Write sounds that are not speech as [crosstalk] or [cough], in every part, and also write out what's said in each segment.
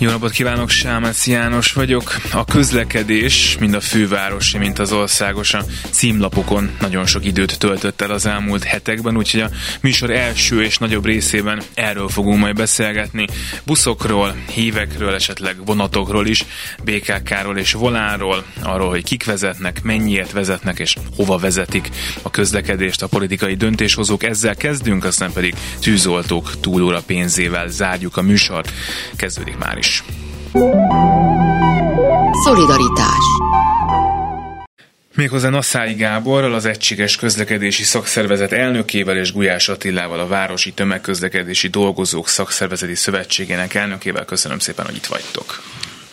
Jó napot kívánok, Sámec János vagyok. A közlekedés, mind a fővárosi, mint az országos a címlapokon nagyon sok időt töltött el az elmúlt hetekben, úgyhogy a műsor első és nagyobb részében erről fogunk majd beszélgetni. Buszokról, hívekről, esetleg vonatokról is, BKK-ról és volánról, arról, hogy kik vezetnek, mennyiért vezetnek és hova vezetik a közlekedést a politikai döntéshozók. Ezzel kezdünk, aztán pedig tűzoltók túlóra pénzével zárjuk a műsort. Kezdődik már is is. Szolidaritás Méghozzá Nasszái Gáborral, az Egységes Közlekedési Szakszervezet elnökével és Gulyás Attilával, a Városi Tömegközlekedési Dolgozók Szakszervezeti Szövetségének elnökével. Köszönöm szépen, hogy itt vagytok.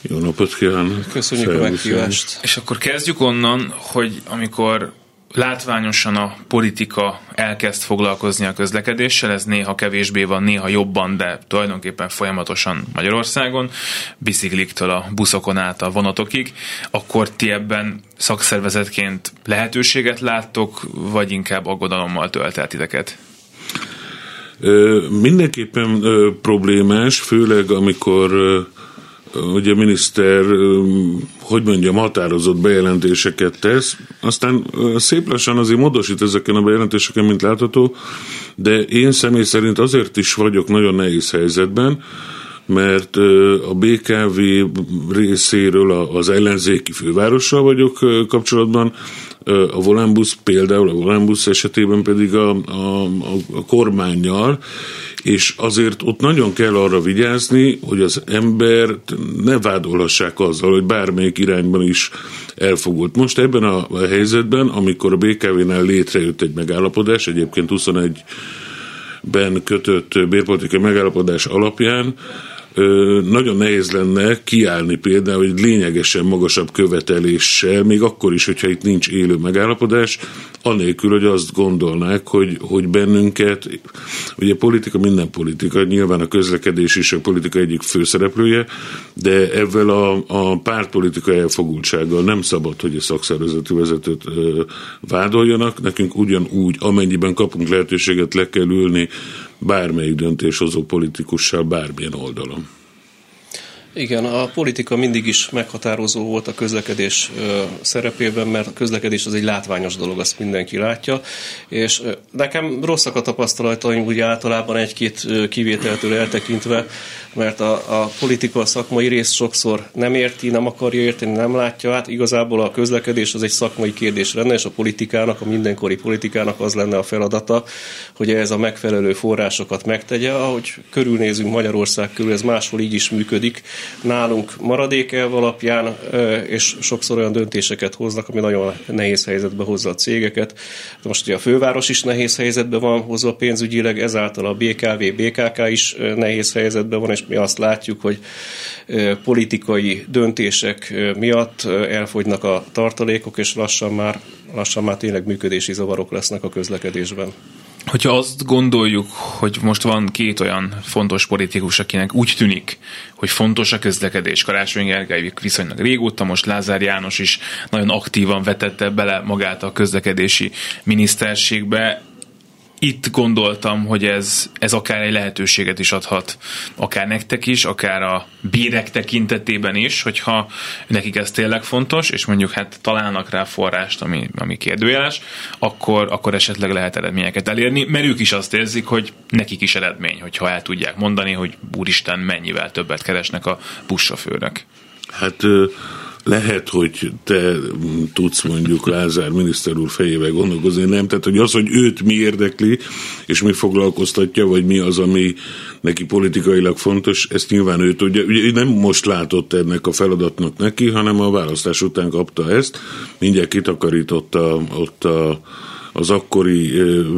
Jó napot kívánok! Köszönjük Szervusz a meghívást! És akkor kezdjük onnan, hogy amikor látványosan a politika elkezd foglalkozni a közlekedéssel, ez néha kevésbé van, néha jobban, de tulajdonképpen folyamatosan Magyarországon, bicikliktől a buszokon át a vonatokig, akkor ti ebben szakszervezetként lehetőséget láttok, vagy inkább aggodalommal tölt el titeket? Problémás, főleg amikor ugye a miniszter, hogy mondjam, határozott bejelentéseket tesz, aztán szép lassan azért módosít ezeken a bejelentéseken, mint látható, de én személy szerint azért is vagyok nagyon nehéz helyzetben, mert a BKV részéről az ellenzéki fővárossal vagyok kapcsolatban, a Volánbusz például, a Volánbusz esetében pedig a, a, a kormányjal, és azért ott nagyon kell arra vigyázni, hogy az ember ne vádolhassák azzal, hogy bármelyik irányban is elfogult. Most ebben a helyzetben, amikor a BKV-nál létrejött egy megállapodás, egyébként 21 ben kötött bérpolitikai megállapodás alapján nagyon nehéz lenne kiállni például egy lényegesen magasabb követeléssel, még akkor is, hogyha itt nincs élő megállapodás, anélkül, hogy azt gondolnák, hogy, hogy bennünket, ugye politika minden politika, nyilván a közlekedés is a politika egyik főszereplője, de ezzel a, a pártpolitika elfogultsággal nem szabad, hogy a szakszervezeti vezetőt vádoljanak, nekünk ugyanúgy, amennyiben kapunk lehetőséget, le kell ülni bármelyik döntéshozó politikussal bármilyen oldalon. Igen, a politika mindig is meghatározó volt a közlekedés szerepében, mert a közlekedés az egy látványos dolog, azt mindenki látja, és nekem rosszak a tapasztalataim úgy általában egy-két kivételtől eltekintve, mert a, a politika a szakmai rész sokszor nem érti, nem akarja érteni, nem látja át. Igazából a közlekedés az egy szakmai kérdés lenne, és a politikának, a mindenkori politikának az lenne a feladata, hogy ez a megfelelő forrásokat megtegye. Ahogy körülnézünk Magyarország körül, ez máshol így is működik. Nálunk maradékelv alapján, és sokszor olyan döntéseket hoznak, ami nagyon nehéz helyzetbe hozza a cégeket. Most ugye a főváros is nehéz helyzetbe van hozva pénzügyileg, ezáltal a BKV, BKK is nehéz helyzetben van, és mi azt látjuk, hogy politikai döntések miatt elfogynak a tartalékok, és lassan már, lassan már tényleg működési zavarok lesznek a közlekedésben. Hogyha azt gondoljuk, hogy most van két olyan fontos politikus, akinek úgy tűnik, hogy fontos a közlekedés, Karácsony Gergely viszonylag régóta, most Lázár János is nagyon aktívan vetette bele magát a közlekedési miniszterségbe, itt gondoltam, hogy ez, ez akár egy lehetőséget is adhat, akár nektek is, akár a bérek tekintetében is, hogyha nekik ez tényleg fontos, és mondjuk hát találnak rá forrást, ami, ami kérdőjeles, akkor, akkor esetleg lehet eredményeket elérni, mert ők is azt érzik, hogy nekik is eredmény, hogyha el tudják mondani, hogy úristen, mennyivel többet keresnek a buszsofőrök. Hát lehet, hogy te tudsz mondjuk Lázár miniszter úr fejével gondolkozni, nem? Tehát, hogy az, hogy őt mi érdekli, és mi foglalkoztatja, vagy mi az, ami neki politikailag fontos, ezt nyilván ő tudja. Ugye nem most látott ennek a feladatnak neki, hanem a választás után kapta ezt, mindjárt kitakarította ott a az akkori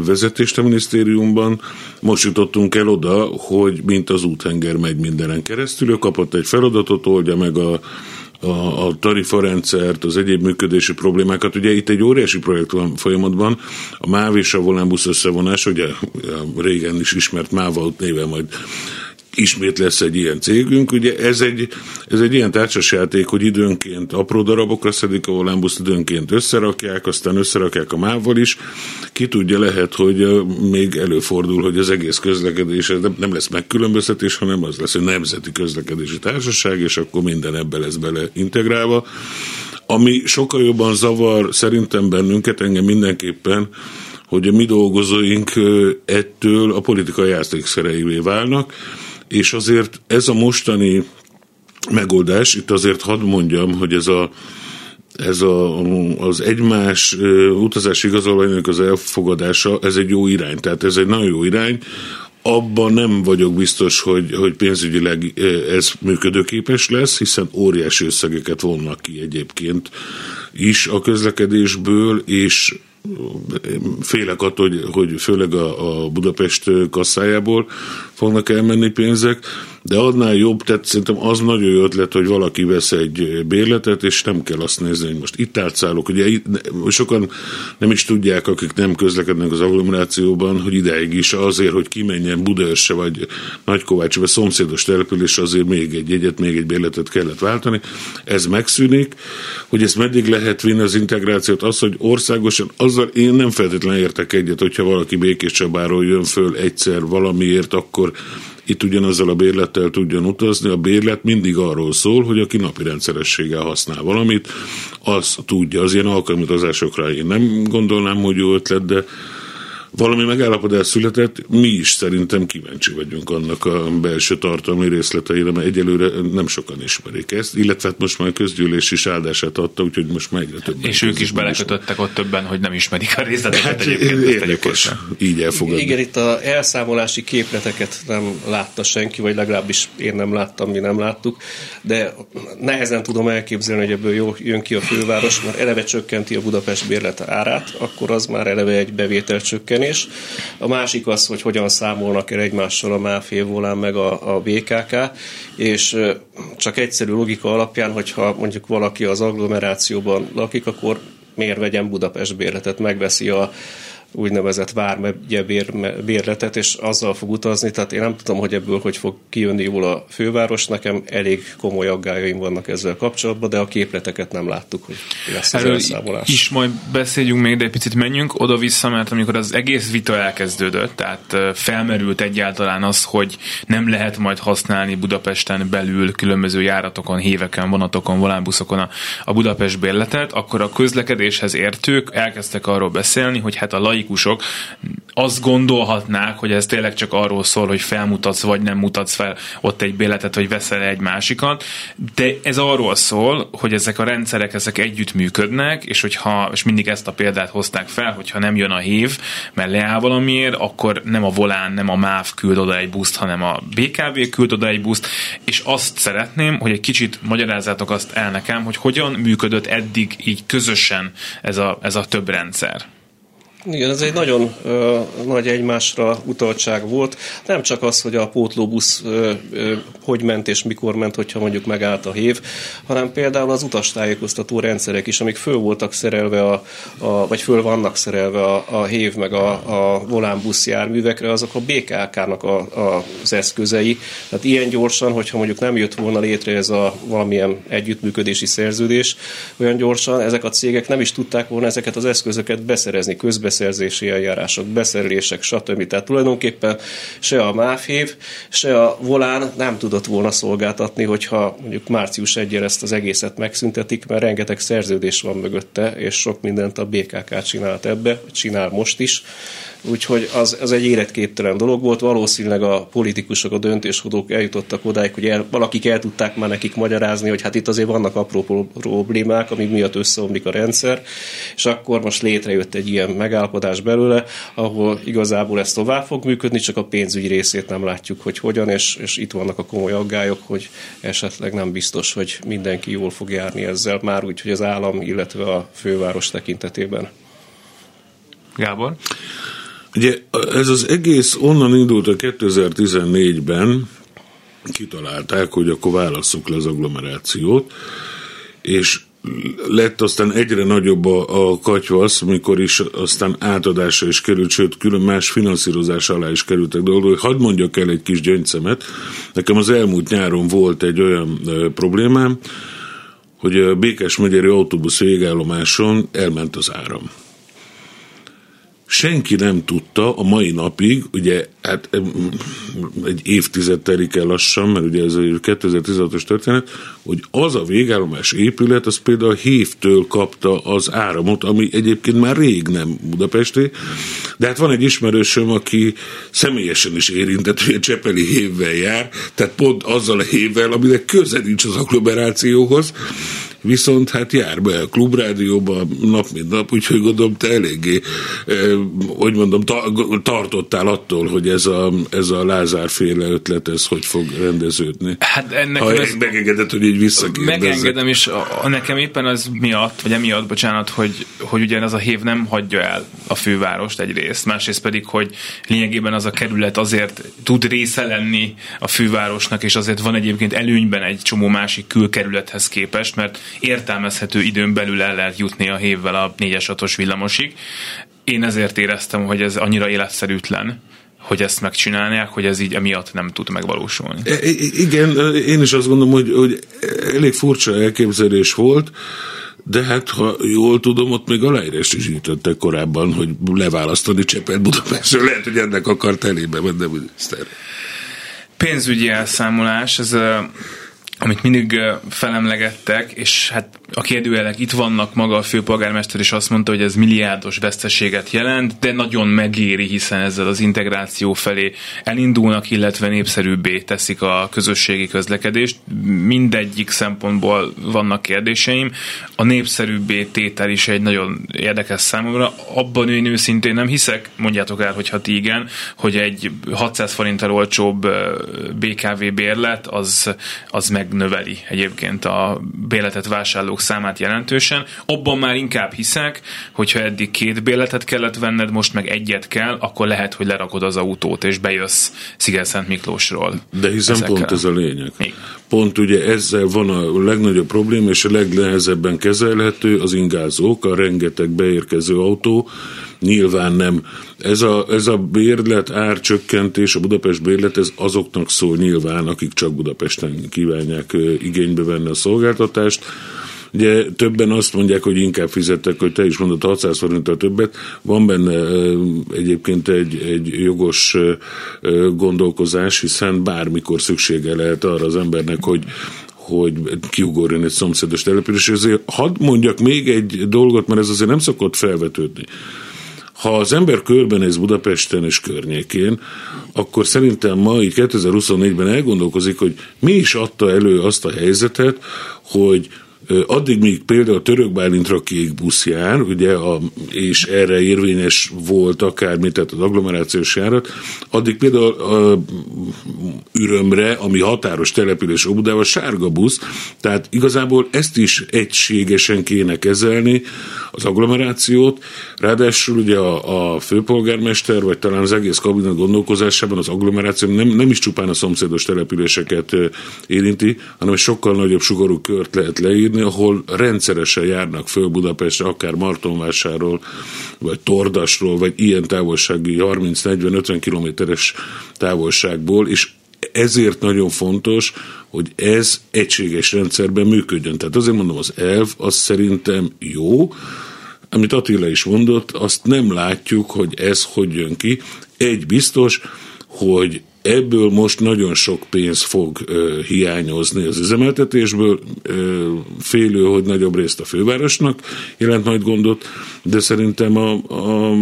vezetést a minisztériumban. Most jutottunk el oda, hogy mint az úthenger megy mindenen keresztül, ő kapott egy feladatot, oldja meg a a, a tarifarendszert, az egyéb működési problémákat. Ugye itt egy óriási projekt van folyamatban, a MÁV és a Volánbusz összevonás, ugye régen is ismert MÁVA néven majd ismét lesz egy ilyen cégünk. Ugye ez egy, ez egy ilyen társasjáték, hogy időnként apró darabokra szedik a volánbuszt, időnként összerakják, aztán összerakják a mával is. Ki tudja, lehet, hogy még előfordul, hogy az egész közlekedés nem lesz megkülönböztetés, hanem az lesz, hogy nemzeti közlekedési társaság, és akkor minden ebbe lesz bele integrálva. Ami sokkal jobban zavar szerintem bennünket, engem mindenképpen, hogy a mi dolgozóink ettől a politikai játékszereivé válnak, és azért ez a mostani megoldás, itt azért hadd mondjam, hogy ez a ez a, az egymás utazási igazolványok az elfogadása, ez egy jó irány, tehát ez egy nagyon jó irány, abban nem vagyok biztos, hogy, hogy pénzügyileg ez működőképes lesz, hiszen óriási összegeket vonnak ki egyébként is a közlekedésből, és félek attól, hogy, hogy főleg a, a Budapest kasszájából fognak elmenni pénzek, de annál jobb, tehát szerintem az nagyon jó ötlet, hogy valaki vesz egy bérletet, és nem kell azt nézni, hogy most itt átszállok. Ugye sokan nem is tudják, akik nem közlekednek az agglomerációban, hogy ideig is azért, hogy kimenjen Budaörse vagy Nagykovács vagy szomszédos település, azért még egy jegyet, még egy bérletet kellett váltani. Ez megszűnik, hogy ezt meddig lehet vinni az integrációt, az, hogy országosan, azzal én nem feltétlenül értek egyet, hogyha valaki Békés Csabáról jön föl egyszer valamiért, akkor itt ugyanazzal a bérlettel tudjon utazni. A bérlet mindig arról szól, hogy aki napi rendszerességgel használ valamit, az tudja. Az ilyen alkalmazásokra én nem gondolnám, hogy jó ötlet, de valami megállapodás született, mi is szerintem kíváncsi vagyunk annak a belső tartalmi részleteire, mert egyelőre nem sokan ismerik ezt, illetve hát most már a közgyűlés is áldását adta, úgyhogy most már egyre többen. És ők is belekötöttek ott többen, hogy nem ismerik a részleteket hát, egyébként. Érdekes, így elfogadni. Igen, itt a elszámolási képleteket nem látta senki, vagy legalábbis én nem láttam, mi nem láttuk, de nehezen tudom elképzelni, hogy ebből jó, jön ki a főváros, mert eleve csökkenti a Budapest bérlet árát, akkor az már eleve egy bevétel csökken csökkenés. A másik az, hogy hogyan számolnak el egymással a MÁF volán meg a, a BKK, és csak egyszerű logika alapján, hogyha mondjuk valaki az agglomerációban lakik, akkor miért vegyen Budapest bérletet, megveszi a úgynevezett vármegye bérletet, és azzal fog utazni, tehát én nem tudom, hogy ebből hogy fog kijönni jól a főváros, nekem elég komoly aggájaim vannak ezzel kapcsolatban, de a képleteket nem láttuk, hogy lesz az Erről elszámolás. is majd beszéljünk még, de egy picit menjünk oda-vissza, mert amikor az egész vita elkezdődött, tehát felmerült egyáltalán az, hogy nem lehet majd használni Budapesten belül különböző járatokon, héveken, vonatokon, volánbuszokon a, a Budapest bérletet, akkor a közlekedéshez értők elkezdtek arról beszélni, hogy hát a laikusok azt gondolhatnák, hogy ez tényleg csak arról szól, hogy felmutatsz vagy nem mutatsz fel ott egy béletet, hogy veszel egy másikat, de ez arról szól, hogy ezek a rendszerek ezek együtt működnek, és hogyha, és mindig ezt a példát hozták fel, hogyha nem jön a hív, mert leáll valamiért, akkor nem a volán, nem a MÁV küld oda egy buszt, hanem a BKV küld oda egy buszt, és azt szeretném, hogy egy kicsit magyarázzátok azt el nekem, hogy hogyan működött eddig így közösen ez a, ez a több rendszer. Igen, ez egy nagyon ö, nagy egymásra utaltság volt. Nem csak az, hogy a pótlóbusz ö, ö, hogy ment és mikor ment, hogyha mondjuk megállt a hév, hanem például az utastájékoztató rendszerek is, amik föl voltak szerelve, a, a, vagy föl vannak szerelve a, a hév meg a, a volánbusz járművekre, azok a BKK-nak a, a, az eszközei. Tehát ilyen gyorsan, hogyha mondjuk nem jött volna létre ez a valamilyen együttműködési szerződés, olyan gyorsan ezek a cégek nem is tudták volna ezeket az eszközöket beszerezni közbe közbeszerzési eljárások, beszerelések, stb. Tehát tulajdonképpen se a MÁFÉV, se a Volán nem tudott volna szolgáltatni, hogyha mondjuk március 1 ezt az egészet megszüntetik, mert rengeteg szerződés van mögötte, és sok mindent a BKK csinált ebbe, csinál most is. Úgyhogy az, az egy életképtelen dolog volt. Valószínűleg a politikusok, a döntéshozók eljutottak odáig, hogy el, valakik el tudták már nekik magyarázni, hogy hát itt azért vannak apró problémák, amik miatt összeomlik a rendszer, és akkor most létrejött egy ilyen megállapodás belőle, ahol igazából ez tovább fog működni, csak a pénzügyi részét nem látjuk, hogy hogyan, és, és itt vannak a komoly aggályok, hogy esetleg nem biztos, hogy mindenki jól fog járni ezzel, már úgy, hogy az állam, illetve a főváros tekintetében. Gábor? Ugye ez az egész onnan indult a 2014-ben, kitalálták, hogy akkor válasszuk le az agglomerációt, és lett aztán egyre nagyobb a, a katyvasz, mikor is aztán átadásra is került, sőt, külön más finanszírozás alá is kerültek dolgok. Hadd mondjak el egy kis gyöngyszemet. Nekem az elmúlt nyáron volt egy olyan e, problémám, hogy a Békes megyeri autóbusz végállomáson elment az áram senki nem tudta a mai napig, ugye hát egy évtized telik el lassan, mert ugye ez a 2016-os történet, hogy az a végállomás épület, az például a hévtől kapta az áramot, ami egyébként már rég nem budapesti, de hát van egy ismerősöm, aki személyesen is érintett, hogy a Csepeli hévvel jár, tehát pont azzal a hévvel, aminek köze nincs az agglomerációhoz, viszont hát jár be a klubrádióba nap mint nap, úgyhogy gondolom te eléggé, hogy mondom, tartottál attól, hogy ez a, ez a Lázár féle ötlet, ez hogy fog rendeződni. Hát ennek ha ez, megengedett, hogy így visszakérdezzek. Megengedem, és a, a, nekem éppen az miatt, vagy emiatt, bocsánat, hogy, hogy ugyan az a hév nem hagyja el a fővárost egyrészt, másrészt pedig, hogy lényegében az a kerület azért tud része lenni a fővárosnak, és azért van egyébként előnyben egy csomó másik külkerülethez képest, mert értelmezhető időn belül el lehet jutni a hévvel a 4-es 6 villamosig. Én ezért éreztem, hogy ez annyira életszerűtlen, hogy ezt megcsinálják, hogy ez így emiatt nem tud megvalósulni. E, igen, én is azt gondolom, hogy, hogy elég furcsa elképzelés volt, de hát, ha jól tudom, ott még aláírást is gyűjtöttek korábban, hogy leválasztani Csepet Budapestről. Lehet, hogy ennek akart elébe menni a miniszter. Pénzügyi elszámolás, ez amit mindig felemlegettek, és hát a kérdőjelek itt vannak, maga a főpolgármester is azt mondta, hogy ez milliárdos veszteséget jelent, de nagyon megéri, hiszen ezzel az integráció felé elindulnak, illetve népszerűbbé teszik a közösségi közlekedést. Mindegyik szempontból vannak kérdéseim. A népszerűbbé tétel is egy nagyon érdekes számomra. Abban én őszintén nem hiszek, mondjátok el, hogy hát igen, hogy egy 600 forinttal olcsóbb BKV bérlet az, az megnöveli egyébként a vásárló vásárlók számát jelentősen. Abban már inkább hiszek, hogyha eddig két bérletet kellett venned, most meg egyet kell, akkor lehet, hogy lerakod az autót, és bejössz Sziget-Szent Miklósról. De hiszen ezekkel. pont ez a lényeg. Még. Pont ugye ezzel van a legnagyobb probléma, és a legnehezebben kezelhető az ingázók, a rengeteg beérkező autó, nyilván nem. Ez a, ez a bérlet árcsökkentés, a Budapest bérlet, ez azoknak szól nyilván, akik csak Budapesten kívánják igénybe venni a szolgáltatást, Ugye többen azt mondják, hogy inkább fizettek, hogy te is mondod 600 forinttal többet. Van benne egyébként egy, egy jogos gondolkozás, hiszen bármikor szüksége lehet arra az embernek, hogy hogy kiugorjon egy szomszédos település. Ezért hadd mondjak még egy dolgot, mert ez azért nem szokott felvetődni. Ha az ember körbenéz Budapesten és környékén, akkor szerintem ma így 2024-ben elgondolkozik, hogy mi is adta elő azt a helyzetet, hogy Addig, míg például török Bálintra kék busz jár, ugye, a, és erre érvényes volt akár, mint tehát az agglomerációs járat, addig például a, ürömre, ami határos település Óbudával, sárga busz, tehát igazából ezt is egységesen kéne kezelni, az agglomerációt, ráadásul ugye a, a főpolgármester, vagy talán az egész kabinet gondolkozásában az agglomeráció nem, nem is csupán a szomszédos településeket érinti, hanem sokkal nagyobb sugarú kört lehet leírni, ahol rendszeresen járnak föl Budapestre, akár Martonvásáról, vagy Tordasról, vagy ilyen távolsági 30-40-50 kilométeres távolságból, és ezért nagyon fontos, hogy ez egységes rendszerben működjön. Tehát azért mondom, az elv az szerintem jó, amit Attila is mondott, azt nem látjuk, hogy ez hogy jön ki. Egy biztos, hogy ebből most nagyon sok pénz fog ö, hiányozni az üzemeltetésből, ö, félő, hogy nagyobb részt a fővárosnak jelent nagy gondot, de szerintem a, a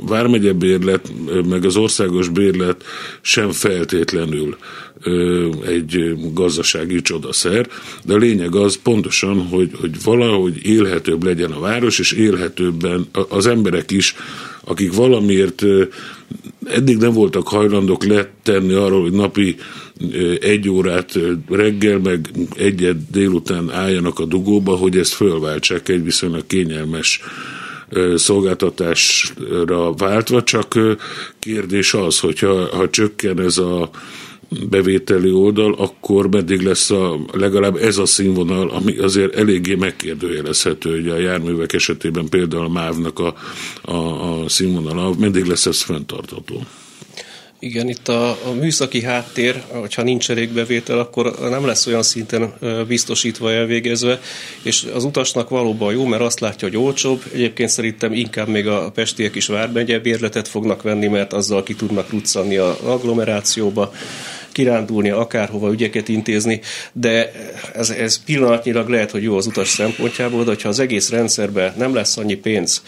Vármegye bérlet, meg az országos bérlet sem feltétlenül ö, egy gazdasági csodaszer, de a lényeg az pontosan, hogy, hogy valahogy élhetőbb legyen a város, és élhetőbben az emberek is, akik valamiért eddig nem voltak hajlandók letenni arról, hogy napi egy órát reggel, meg egyet délután álljanak a dugóba, hogy ezt fölváltsák egy viszonylag kényelmes szolgáltatásra váltva, csak kérdés az, hogyha ha csökken ez a bevételi oldal, akkor meddig lesz a, legalább ez a színvonal, ami azért eléggé megkérdőjelezhető, hogy a járművek esetében például a MÁV-nak a, a, a színvonala, meddig lesz ez fenntartható? Igen, itt a, a műszaki háttér, hogyha nincs elég bevétel, akkor nem lesz olyan szinten biztosítva, elvégezve, és az utasnak valóban jó, mert azt látja, hogy olcsóbb. Egyébként szerintem inkább még a pestiek is vármegye bérletet fognak venni, mert azzal ki tudnak ruccanni a agglomerációba kirándulni, akárhova ügyeket intézni, de ez, ez pillanatnyilag lehet, hogy jó az utas szempontjából, de ha az egész rendszerben nem lesz annyi pénz,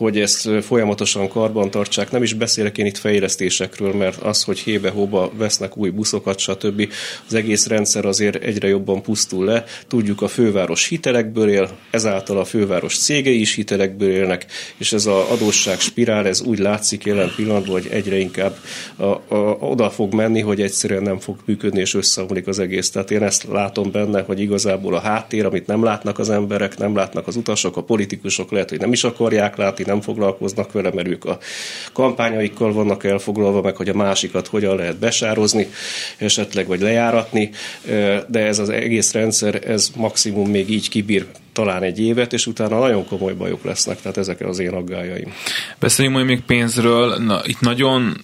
hogy ezt folyamatosan karban tartsák. Nem is beszélek én itt fejlesztésekről, mert az, hogy hébe-hóba vesznek új buszokat, stb. Az egész rendszer azért egyre jobban pusztul le. Tudjuk, a főváros hitelekből él, ezáltal a főváros cégei is hitelekből élnek, és ez az adósság spirál, ez úgy látszik jelen pillanatban, hogy egyre inkább a, a, oda fog menni, hogy egyszerűen nem fog működni, és összeomlik az egész. Tehát én ezt látom benne, hogy igazából a háttér, amit nem látnak az emberek, nem látnak az utasok, a politikusok lehet, hogy nem is akarják látni, nem foglalkoznak vele, mert ők a kampányaikkal vannak elfoglalva, meg hogy a másikat hogyan lehet besározni, esetleg vagy lejáratni, de ez az egész rendszer, ez maximum még így kibír talán egy évet, és utána nagyon komoly bajok lesznek, tehát ezek az én aggájaim. Beszéljünk majd még pénzről. Na, itt nagyon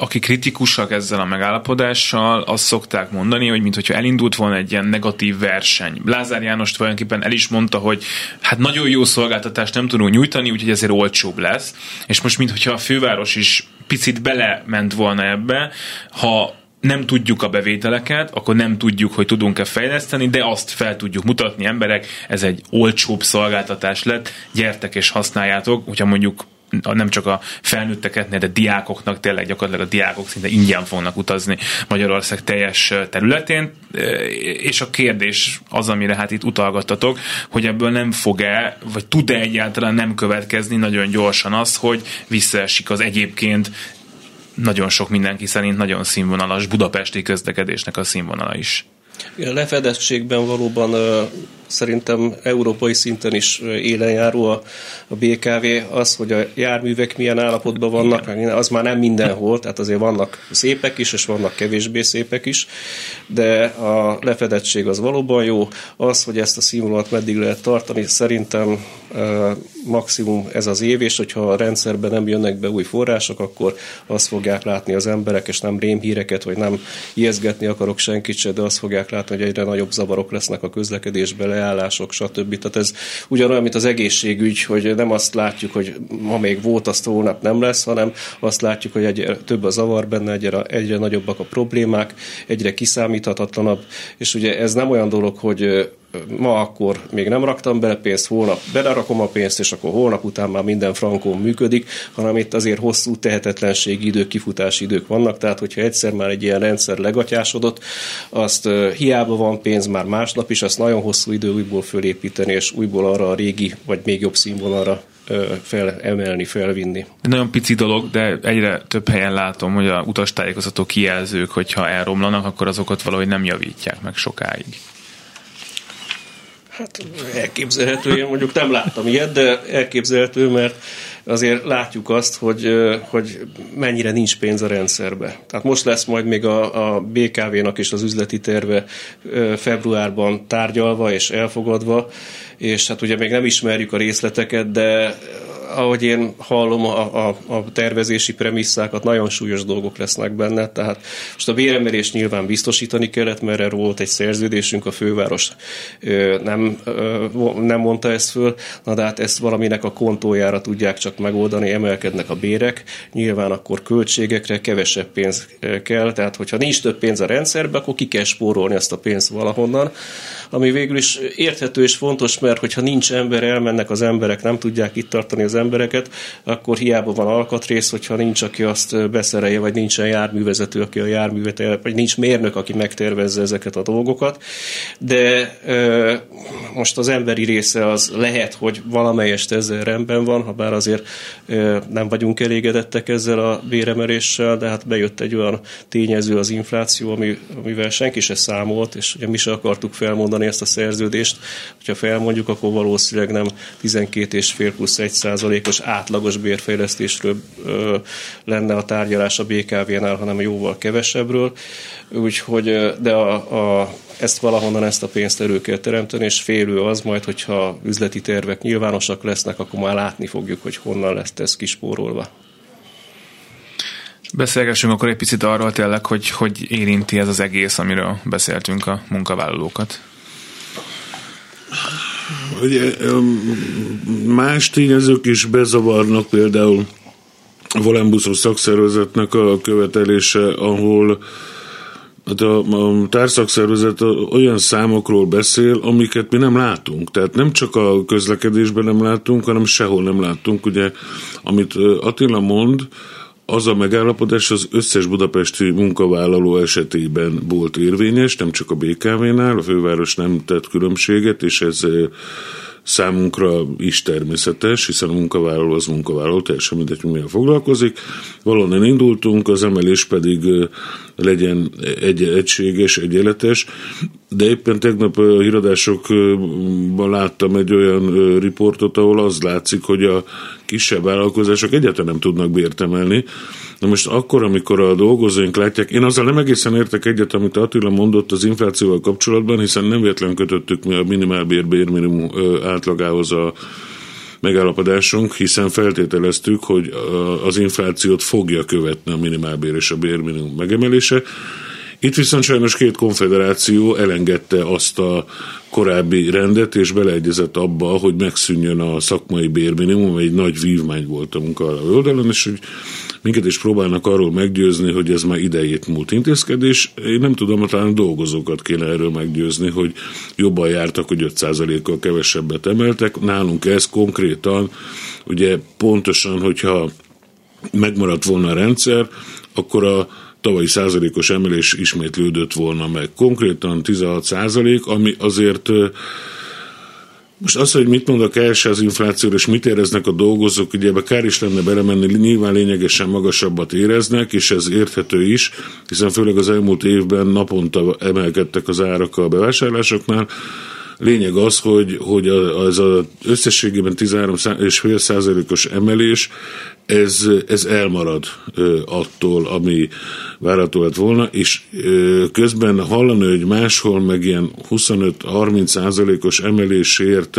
aki kritikusak ezzel a megállapodással, azt szokták mondani, hogy mintha elindult volna egy ilyen negatív verseny. Lázár János tulajdonképpen el is mondta, hogy hát nagyon jó szolgáltatást nem tudunk nyújtani, úgyhogy ezért olcsóbb lesz. És most mintha a főváros is picit belement volna ebbe, ha nem tudjuk a bevételeket, akkor nem tudjuk, hogy tudunk-e fejleszteni, de azt fel tudjuk mutatni emberek, ez egy olcsóbb szolgáltatás lett, gyertek és használjátok, hogyha mondjuk nem csak a felnőtteket, de diákoknak tényleg gyakorlatilag a diákok szinte ingyen fognak utazni Magyarország teljes területén, és a kérdés az, amire hát itt utalgattatok, hogy ebből nem fog-e, vagy tud-e egyáltalán nem következni nagyon gyorsan az, hogy visszaesik az egyébként nagyon sok mindenki szerint nagyon színvonalas budapesti közlekedésnek a színvonala is. A lefedettségben valóban szerintem európai szinten is élenjáró a, a BKV. Az, hogy a járművek milyen állapotban vannak, Igen. az már nem mindenhol, tehát azért vannak szépek is, és vannak kevésbé szépek is, de a lefedettség az valóban jó. Az, hogy ezt a színvonalat meddig lehet tartani, szerintem maximum ez az év, és hogyha a rendszerben nem jönnek be új források, akkor azt fogják látni az emberek, és nem rémhíreket, vagy nem ijeszgetni akarok senkit se, de azt fogják látni, hogy egyre nagyobb zavarok lesznek a közlekedésbe, leállások, stb. Tehát ez ugyanolyan, mint az egészségügy, hogy nem azt látjuk, hogy ma még volt, azt hónap nem lesz, hanem azt látjuk, hogy egyre több a zavar benne, egyre, egyre nagyobbak a problémák, egyre kiszámíthatatlanabb, és ugye ez nem olyan dolog, hogy ma akkor még nem raktam bele pénzt, holnap belerakom a pénzt, és akkor holnap után már minden frankon működik, hanem itt azért hosszú tehetetlenségi idők, kifutási idők vannak, tehát hogyha egyszer már egy ilyen rendszer legatyásodott, azt hiába van pénz már másnap is, azt nagyon hosszú idő újból fölépíteni, és újból arra a régi, vagy még jobb színvonalra felemelni, felvinni. Nagyon pici dolog, de egyre több helyen látom, hogy a utastájékoztató kijelzők, hogyha elromlanak, akkor azokat valahogy nem javítják meg sokáig. Hát elképzelhető, én mondjuk nem láttam ilyet, de elképzelhető, mert azért látjuk azt, hogy, hogy mennyire nincs pénz a rendszerbe. Tehát most lesz majd még a, a BKV-nak is az üzleti terve februárban tárgyalva és elfogadva, és hát ugye még nem ismerjük a részleteket, de ahogy én hallom a, a, a tervezési premisszákat, nagyon súlyos dolgok lesznek benne, tehát most a béremelést nyilván biztosítani kellett, mert erről volt egy szerződésünk, a főváros nem, nem mondta ezt föl, na de hát ezt valaminek a kontójára tudják csak megoldani, emelkednek a bérek, nyilván akkor költségekre kevesebb pénz kell, tehát hogyha nincs több pénz a rendszerbe, akkor ki kell spórolni ezt a pénzt valahonnan, ami végül is érthető és fontos, mert hogyha nincs ember, elmennek az emberek, nem tudják itt tartani az embereket, akkor hiába van alkatrész, hogyha nincs, aki azt beszerelje, vagy nincsen járművezető, aki a járművet, vagy nincs mérnök, aki megtervezze ezeket a dolgokat. De most az emberi része az lehet, hogy valamelyest ezzel rendben van, ha bár azért nem vagyunk elégedettek ezzel a béremeléssel, de hát bejött egy olyan tényező az infláció, ami, amivel senki se számolt, és ugye mi se akartuk felmondani ezt a szerződést. Hogyha felmondjuk, akkor valószínűleg nem 12,5 plusz 1 10%-os átlagos bérfejlesztésről lenne a tárgyalás a BKV-nál, hanem jóval kevesebbről. Úgyhogy, de a, a ezt valahonnan ezt a pénzt elő kell teremteni, és félő az majd, hogyha üzleti tervek nyilvánosak lesznek, akkor már látni fogjuk, hogy honnan lesz ez kispórolva. Beszélgessünk akkor egy picit arról tényleg, hogy hogy érinti ez az egész, amiről beszéltünk a munkavállalókat. Ugye, más tényezők is bezavarnak, például a Volánbuszos szakszervezetnek a követelése, ahol Hát a, a társzakszervezet olyan számokról beszél, amiket mi nem látunk. Tehát nem csak a közlekedésben nem látunk, hanem sehol nem látunk. Ugye, amit Attila mond, az a megállapodás az összes budapesti munkavállaló esetében volt érvényes, nem csak a BKV-nál, a főváros nem tett különbséget, és ez számunkra is természetes, hiszen a munkavállaló az munkavállaló, teljesen mindegy, mivel foglalkozik. Valóban indultunk, az emelés pedig legyen egy, egységes, egyenletes, de éppen tegnap a híradásokban láttam egy olyan riportot, ahol az látszik, hogy a kisebb vállalkozások egyáltalán nem tudnak bért emelni. Na most akkor, amikor a dolgozóink látják, én azzal nem egészen értek egyet, amit Attila mondott az inflációval kapcsolatban, hiszen nem véletlen kötöttük mi a minimálbér bérminimum átlagához a megállapodásunk, hiszen feltételeztük, hogy az inflációt fogja követni a minimálbér és a bérminimum megemelése. Itt viszont sajnos két konfederáció elengedte azt a korábbi rendet, és beleegyezett abba, hogy megszűnjön a szakmai bérminimum, egy nagy vívmány volt a munkavállaló oldalon, és hogy minket is próbálnak arról meggyőzni, hogy ez már idejét múlt intézkedés. Én nem tudom, talán dolgozókat kéne erről meggyőzni, hogy jobban jártak, hogy 5%-kal kevesebbet emeltek. Nálunk ez konkrétan, ugye pontosan, hogyha megmaradt volna a rendszer, akkor a tavalyi százalékos emelés ismétlődött volna meg. Konkrétan 16 százalék, ami azért most az, hogy mit mond a KSH az inflációra, és mit éreznek a dolgozók, ugye ebbe kár is lenne belemenni, nyilván lényegesen magasabbat éreznek, és ez érthető is, hiszen főleg az elmúlt évben naponta emelkedtek az árak a bevásárlásoknál, Lényeg az, hogy, hogy az a összességében 13,5 százalékos emelés, ez, ez elmarad attól, ami várható lett volna, és közben hallani, hogy máshol meg ilyen 25-30 százalékos emelésért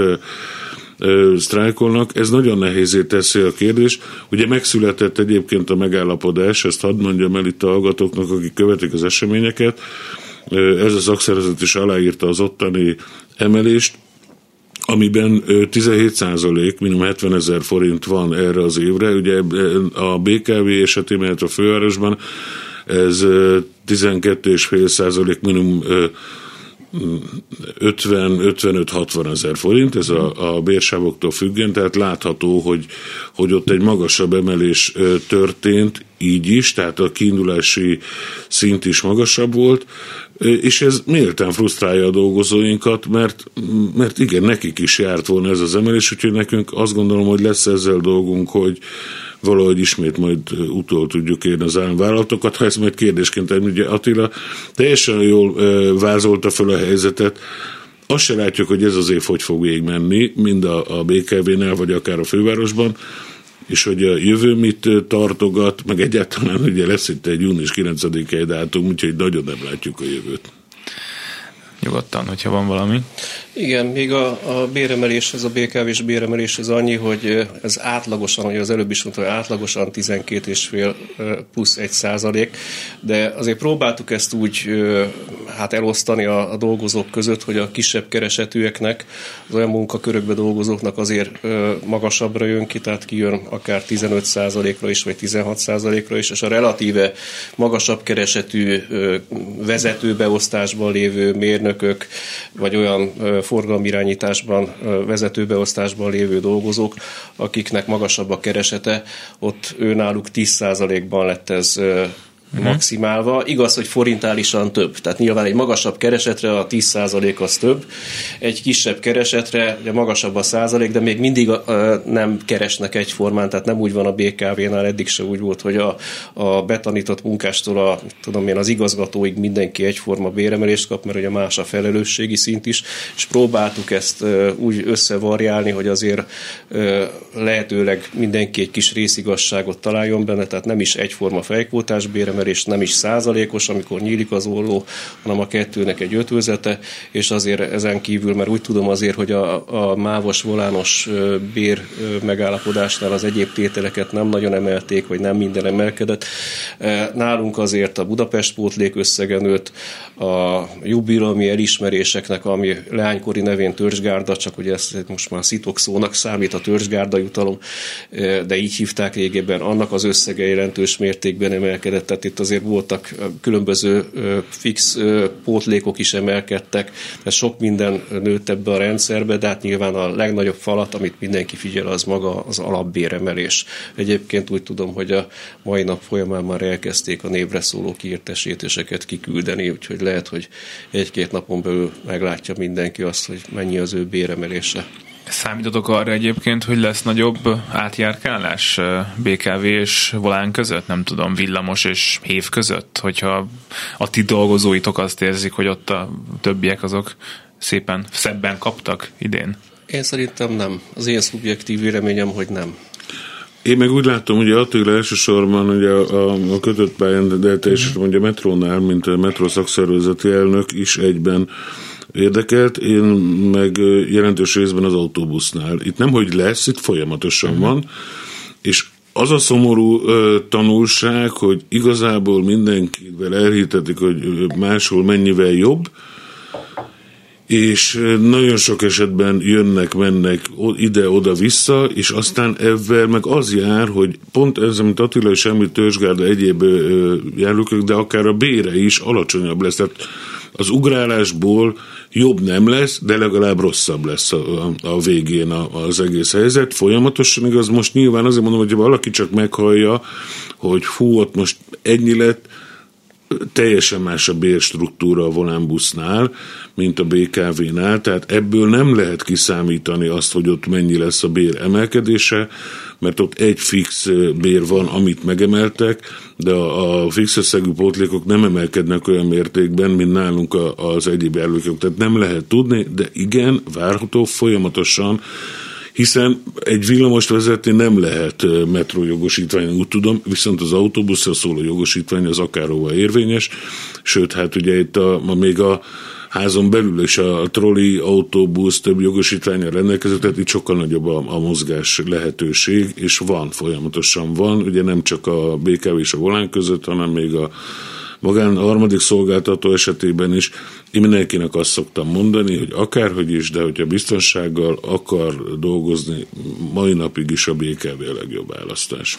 sztrájkolnak, ez nagyon nehézé teszi a kérdés. Ugye megszületett egyébként a megállapodás, ezt hadd mondjam el itt a hallgatóknak, akik követik az eseményeket, ez a szakszervezet is aláírta az ottani emelést, amiben 17 százalék, minimum 70 ezer forint van erre az évre. Ugye a BKV esetében, a fővárosban ez 12,5 százalék minimum 50-55-60 ezer forint, ez a, a bérsávoktól függen, tehát látható, hogy, hogy ott egy magasabb emelés történt, így is, tehát a kiindulási szint is magasabb volt, és ez méltán frusztrálja a dolgozóinkat, mert, mert igen, nekik is járt volna ez az emelés, úgyhogy nekünk azt gondolom, hogy lesz ezzel dolgunk, hogy valahogy ismét majd utol tudjuk érni az államvállalatokat. Ha ezt majd kérdésként ugye Attila teljesen jól vázolta fel a helyzetet, azt se látjuk, hogy ez az év hogy fog végigmenni, mind a, a BKV-nál, vagy akár a fővárosban, és hogy a jövő mit tartogat, meg egyáltalán ugye lesz itt egy június 9-i dátum, úgyhogy nagyon nem látjuk a jövőt. Nyugodtan, hogyha van valami. Igen, még a, a béremelés, ez a BKV-s béremelés ez annyi, hogy ez átlagosan, hogy az előbb is mondta, hogy átlagosan 12,5 plusz 1 százalék, de azért próbáltuk ezt úgy hát elosztani a, a dolgozók között, hogy a kisebb keresetűeknek, az olyan munkakörökbe dolgozóknak azért magasabbra jön ki, tehát kijön akár 15 százalékra is, vagy 16 százalékra is, és a relatíve magasabb keresetű vezetőbeosztásban lévő mérnökök, vagy olyan forgalomirányításban, vezetőbeosztásban lévő dolgozók, akiknek magasabb a keresete, ott őnáluk 10%-ban lett ez uh-huh. maximálva. Igaz, hogy forintálisan több. Tehát nyilván egy magasabb keresetre a 10% az több, egy kisebb keresetre ugye magasabb a százalék, de még mindig uh, nem keresnek egyformán, tehát nem úgy van a BKV-nál, eddig se úgy volt, hogy a, a betanított munkástól a, tudom én, az igazgatóig mindenki egyforma béremelést kap, mert ugye más a felelősségi szint is, és próbáltuk ezt uh, úgy összevarjálni, hogy azért uh, lehetőleg mindenki egy kis részigasságot találjon benne, tehát nem is egyforma fejkvótás béremelés, emelés nem is százalékos, amikor nyílik az olló, hanem a kettőnek egy ötvözete, és azért ezen kívül, mert úgy tudom azért, hogy a, a mávos volános bér megállapodásnál az egyéb tételeket nem nagyon emelték, vagy nem minden emelkedett. Nálunk azért a Budapest pótlék összegenőt, a jubilami elismeréseknek, ami leánykori nevén törzsgárda, csak ugye ezt most már szitok szónak számít a törzsgárda jutalom, de így hívták régebben, annak az összege jelentős mértékben emelkedett, tehát itt azért voltak különböző fix pótlékok is emelkedtek, tehát sok minden nőtt ebbe a rendszerbe, de hát nyilván a legnagyobb falat, amit mindenki figyel, az maga az alapbéremelés. Egyébként úgy tudom, hogy a mai nap folyamán már elkezdték a névre szóló kiértesítéseket kiküldeni, úgyhogy lehet, hogy egy-két napon belül meglátja mindenki azt, hogy mennyi az ő béremelése. Számítotok arra egyébként, hogy lesz nagyobb átjárkálás BKV és volán között? Nem tudom, villamos és hév között? Hogyha a ti dolgozóitok azt érzik, hogy ott a többiek azok szépen szebben kaptak idén? Én szerintem nem. Az én szubjektív véleményem, hogy nem. Én meg úgy látom, hogy Attila elsősorban ugye a, a, a kötött pályán, de teljesen mm. mondja a metrónál, mint a metró szakszervezeti elnök is egyben érdekelt, én meg jelentős részben az autóbusznál. Itt nem, hogy lesz, itt folyamatosan uh-huh. van, és az a szomorú ö, tanulság, hogy igazából mindenkivel elhitetik, hogy máshol mennyivel jobb, és nagyon sok esetben jönnek, mennek ide-oda-vissza, és aztán ebben meg az jár, hogy pont ez, amit Attila is említ, törzsgárda egyéb járlókök, de akár a bére is alacsonyabb lesz. Tehát az ugrálásból jobb nem lesz, de legalább rosszabb lesz a, a, a végén az egész helyzet. Folyamatosan igaz, most nyilván azért mondom, hogy valaki csak meghallja, hogy fú, ott most ennyi lett, teljesen más a bérstruktúra a volánbusznál, mint a BKV-nál, tehát ebből nem lehet kiszámítani azt, hogy ott mennyi lesz a bér emelkedése, mert ott egy fix bér van, amit megemeltek, de a, a fix összegű pótlékok nem emelkednek olyan mértékben, mint nálunk az egyéb jelölők. Tehát nem lehet tudni, de igen, várható folyamatosan hiszen egy villamost vezetni nem lehet metrójogosítvány, úgy tudom, viszont az autóbuszra szóló jogosítvány az akárhova érvényes, sőt, hát ugye itt a, a még a házon belül is a troli, autóbusz több jogosítványa rendelkező, tehát itt sokkal nagyobb a, a mozgás lehetőség, és van, folyamatosan van, ugye nem csak a BKV és a volán között, hanem még a magán a harmadik szolgáltató esetében is. Én mindenkinek azt szoktam mondani, hogy akárhogy is, de hogyha biztonsággal akar dolgozni, mai napig is a BKV a legjobb választás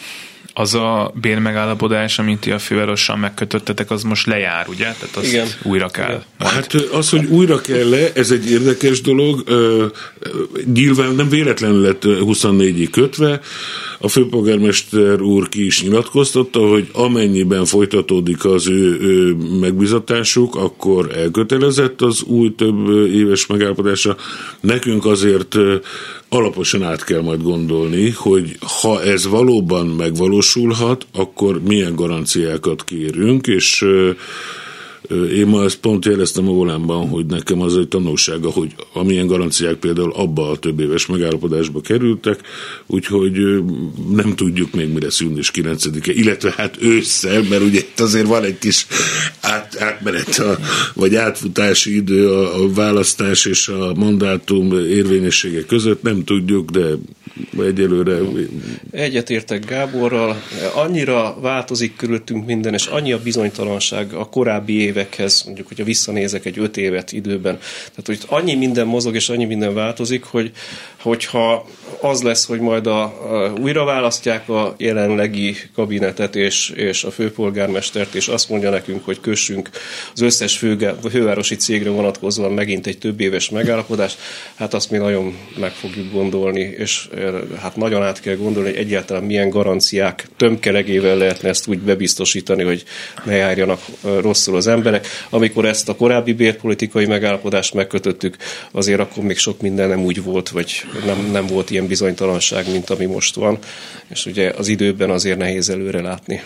az a bérmegállapodás, amit ti a fővárossal megkötöttetek, az most lejár, ugye? Tehát azt Igen. újra kell. Igen. Hát az, hogy újra kell le, ez egy érdekes dolog. Nyilván nem véletlenül lett 24-ig kötve. A főpolgármester úr ki is nyilatkoztatta, hogy amennyiben folytatódik az ő, ő megbizatásuk, akkor elkötelezett az új több éves megállapodása. Nekünk azért alaposan át kell majd gondolni, hogy ha ez valóban megvalósulhat, akkor milyen garanciákat kérünk, és én ma ezt pont jeleztem a volánban, hogy nekem az egy tanulsága, hogy amilyen garanciák például abba a több éves megállapodásba kerültek, úgyhogy nem tudjuk még mire szűnés 9-e, illetve hát ősszel, mert ugye itt azért van egy kis át, átmenet, a, vagy átfutási idő a, a választás és a mandátum érvényessége között, nem tudjuk, de egyelőre... Egyetértek Gáborral, annyira változik körülöttünk minden, és annyi a bizonytalanság a korábbi évekhez, mondjuk, hogyha visszanézek egy öt évet időben. Tehát, hogy annyi minden mozog, és annyi minden változik, hogy hogyha az lesz, hogy majd a, a, újra választják a jelenlegi kabinetet és, és a főpolgármestert, és azt mondja nekünk, hogy kössünk az összes fő, fővárosi cégre vonatkozóan megint egy több éves megállapodást, hát azt mi nagyon meg fogjuk gondolni, és hát nagyon át kell gondolni, hogy egyáltalán milyen garanciák tömkelegével lehetne ezt úgy bebiztosítani, hogy ne járjanak rosszul az emberek. Amikor ezt a korábbi bérpolitikai megállapodást megkötöttük, azért akkor még sok minden nem úgy volt, vagy nem, nem volt ilyen bizonytalanság, mint ami most van. És ugye az időben azért nehéz előre látni.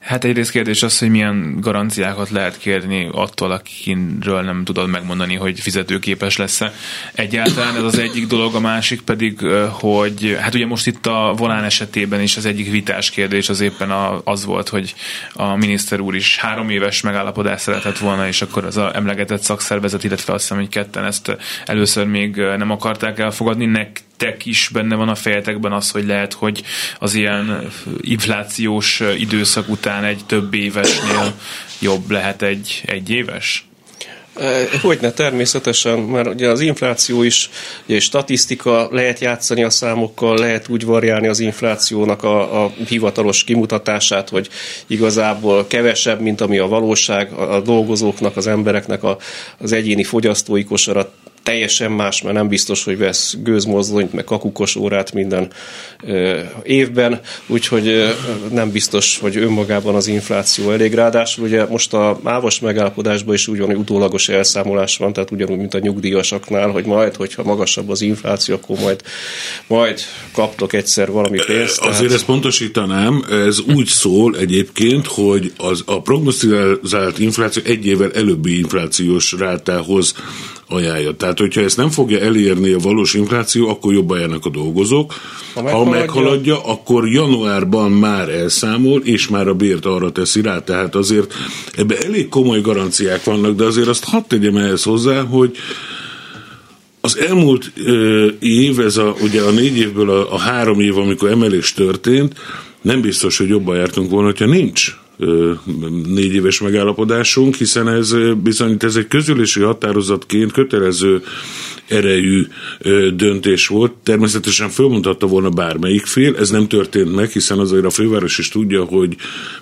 Hát egyrészt kérdés az, hogy milyen garanciákat lehet kérni attól, akiről nem tudod megmondani, hogy fizetőképes lesz-e. Egyáltalán ez az egyik dolog, a másik pedig, hogy hát ugye most itt a volán esetében is az egyik vitás kérdés az éppen az volt, hogy a miniszter úr is három éves megállapodást szeretett volna, és akkor az a emlegetett szakszervezet, illetve azt hiszem, hogy ketten ezt először még nem akarták elfogadni. Nek nektek is benne van a fejetekben az, hogy lehet, hogy az ilyen inflációs időszak után egy több évesnél jobb lehet egy, egy éves? Hogyne, természetesen, mert ugye az infláció is ugye statisztika, lehet játszani a számokkal, lehet úgy variálni az inflációnak a, a hivatalos kimutatását, hogy igazából kevesebb, mint ami a valóság, a, a dolgozóknak, az embereknek a, az egyéni fogyasztói kosara teljesen más, mert nem biztos, hogy vesz gőzmozdonyt, meg kakukos órát minden ö, évben, úgyhogy ö, nem biztos, hogy önmagában az infláció elég. Ráadásul ugye most a mávos megállapodásban is úgy van, hogy utólagos elszámolás van, tehát ugyanúgy, mint a nyugdíjasaknál, hogy majd, hogyha magasabb az infláció, akkor majd, majd kaptok egyszer valami pénzt. Tehát... Azért ezt pontosítanám, ez úgy szól egyébként, hogy az, a prognosztizált infláció egy évvel előbbi inflációs rátához ajánlja. Tehát, hogyha ezt nem fogja elérni a valós infláció, akkor jobban járnak a dolgozók. Ha meghaladja, ha meghaladja akkor januárban már elszámol, és már a bért arra teszi rá. Tehát azért ebbe elég komoly garanciák vannak, de azért azt hadd tegyem ehhez hozzá, hogy az elmúlt ö, év, ez a, ugye a négy évből a, a három év, amikor emelés történt, nem biztos, hogy jobban jártunk volna, hogyha nincs négy éves megállapodásunk, hiszen ez bizonyít, ez egy közülési határozatként kötelező erejű döntés volt. Természetesen fölmondhatta volna bármelyik fél, ez nem történt meg, hiszen azért a főváros is tudja, hogy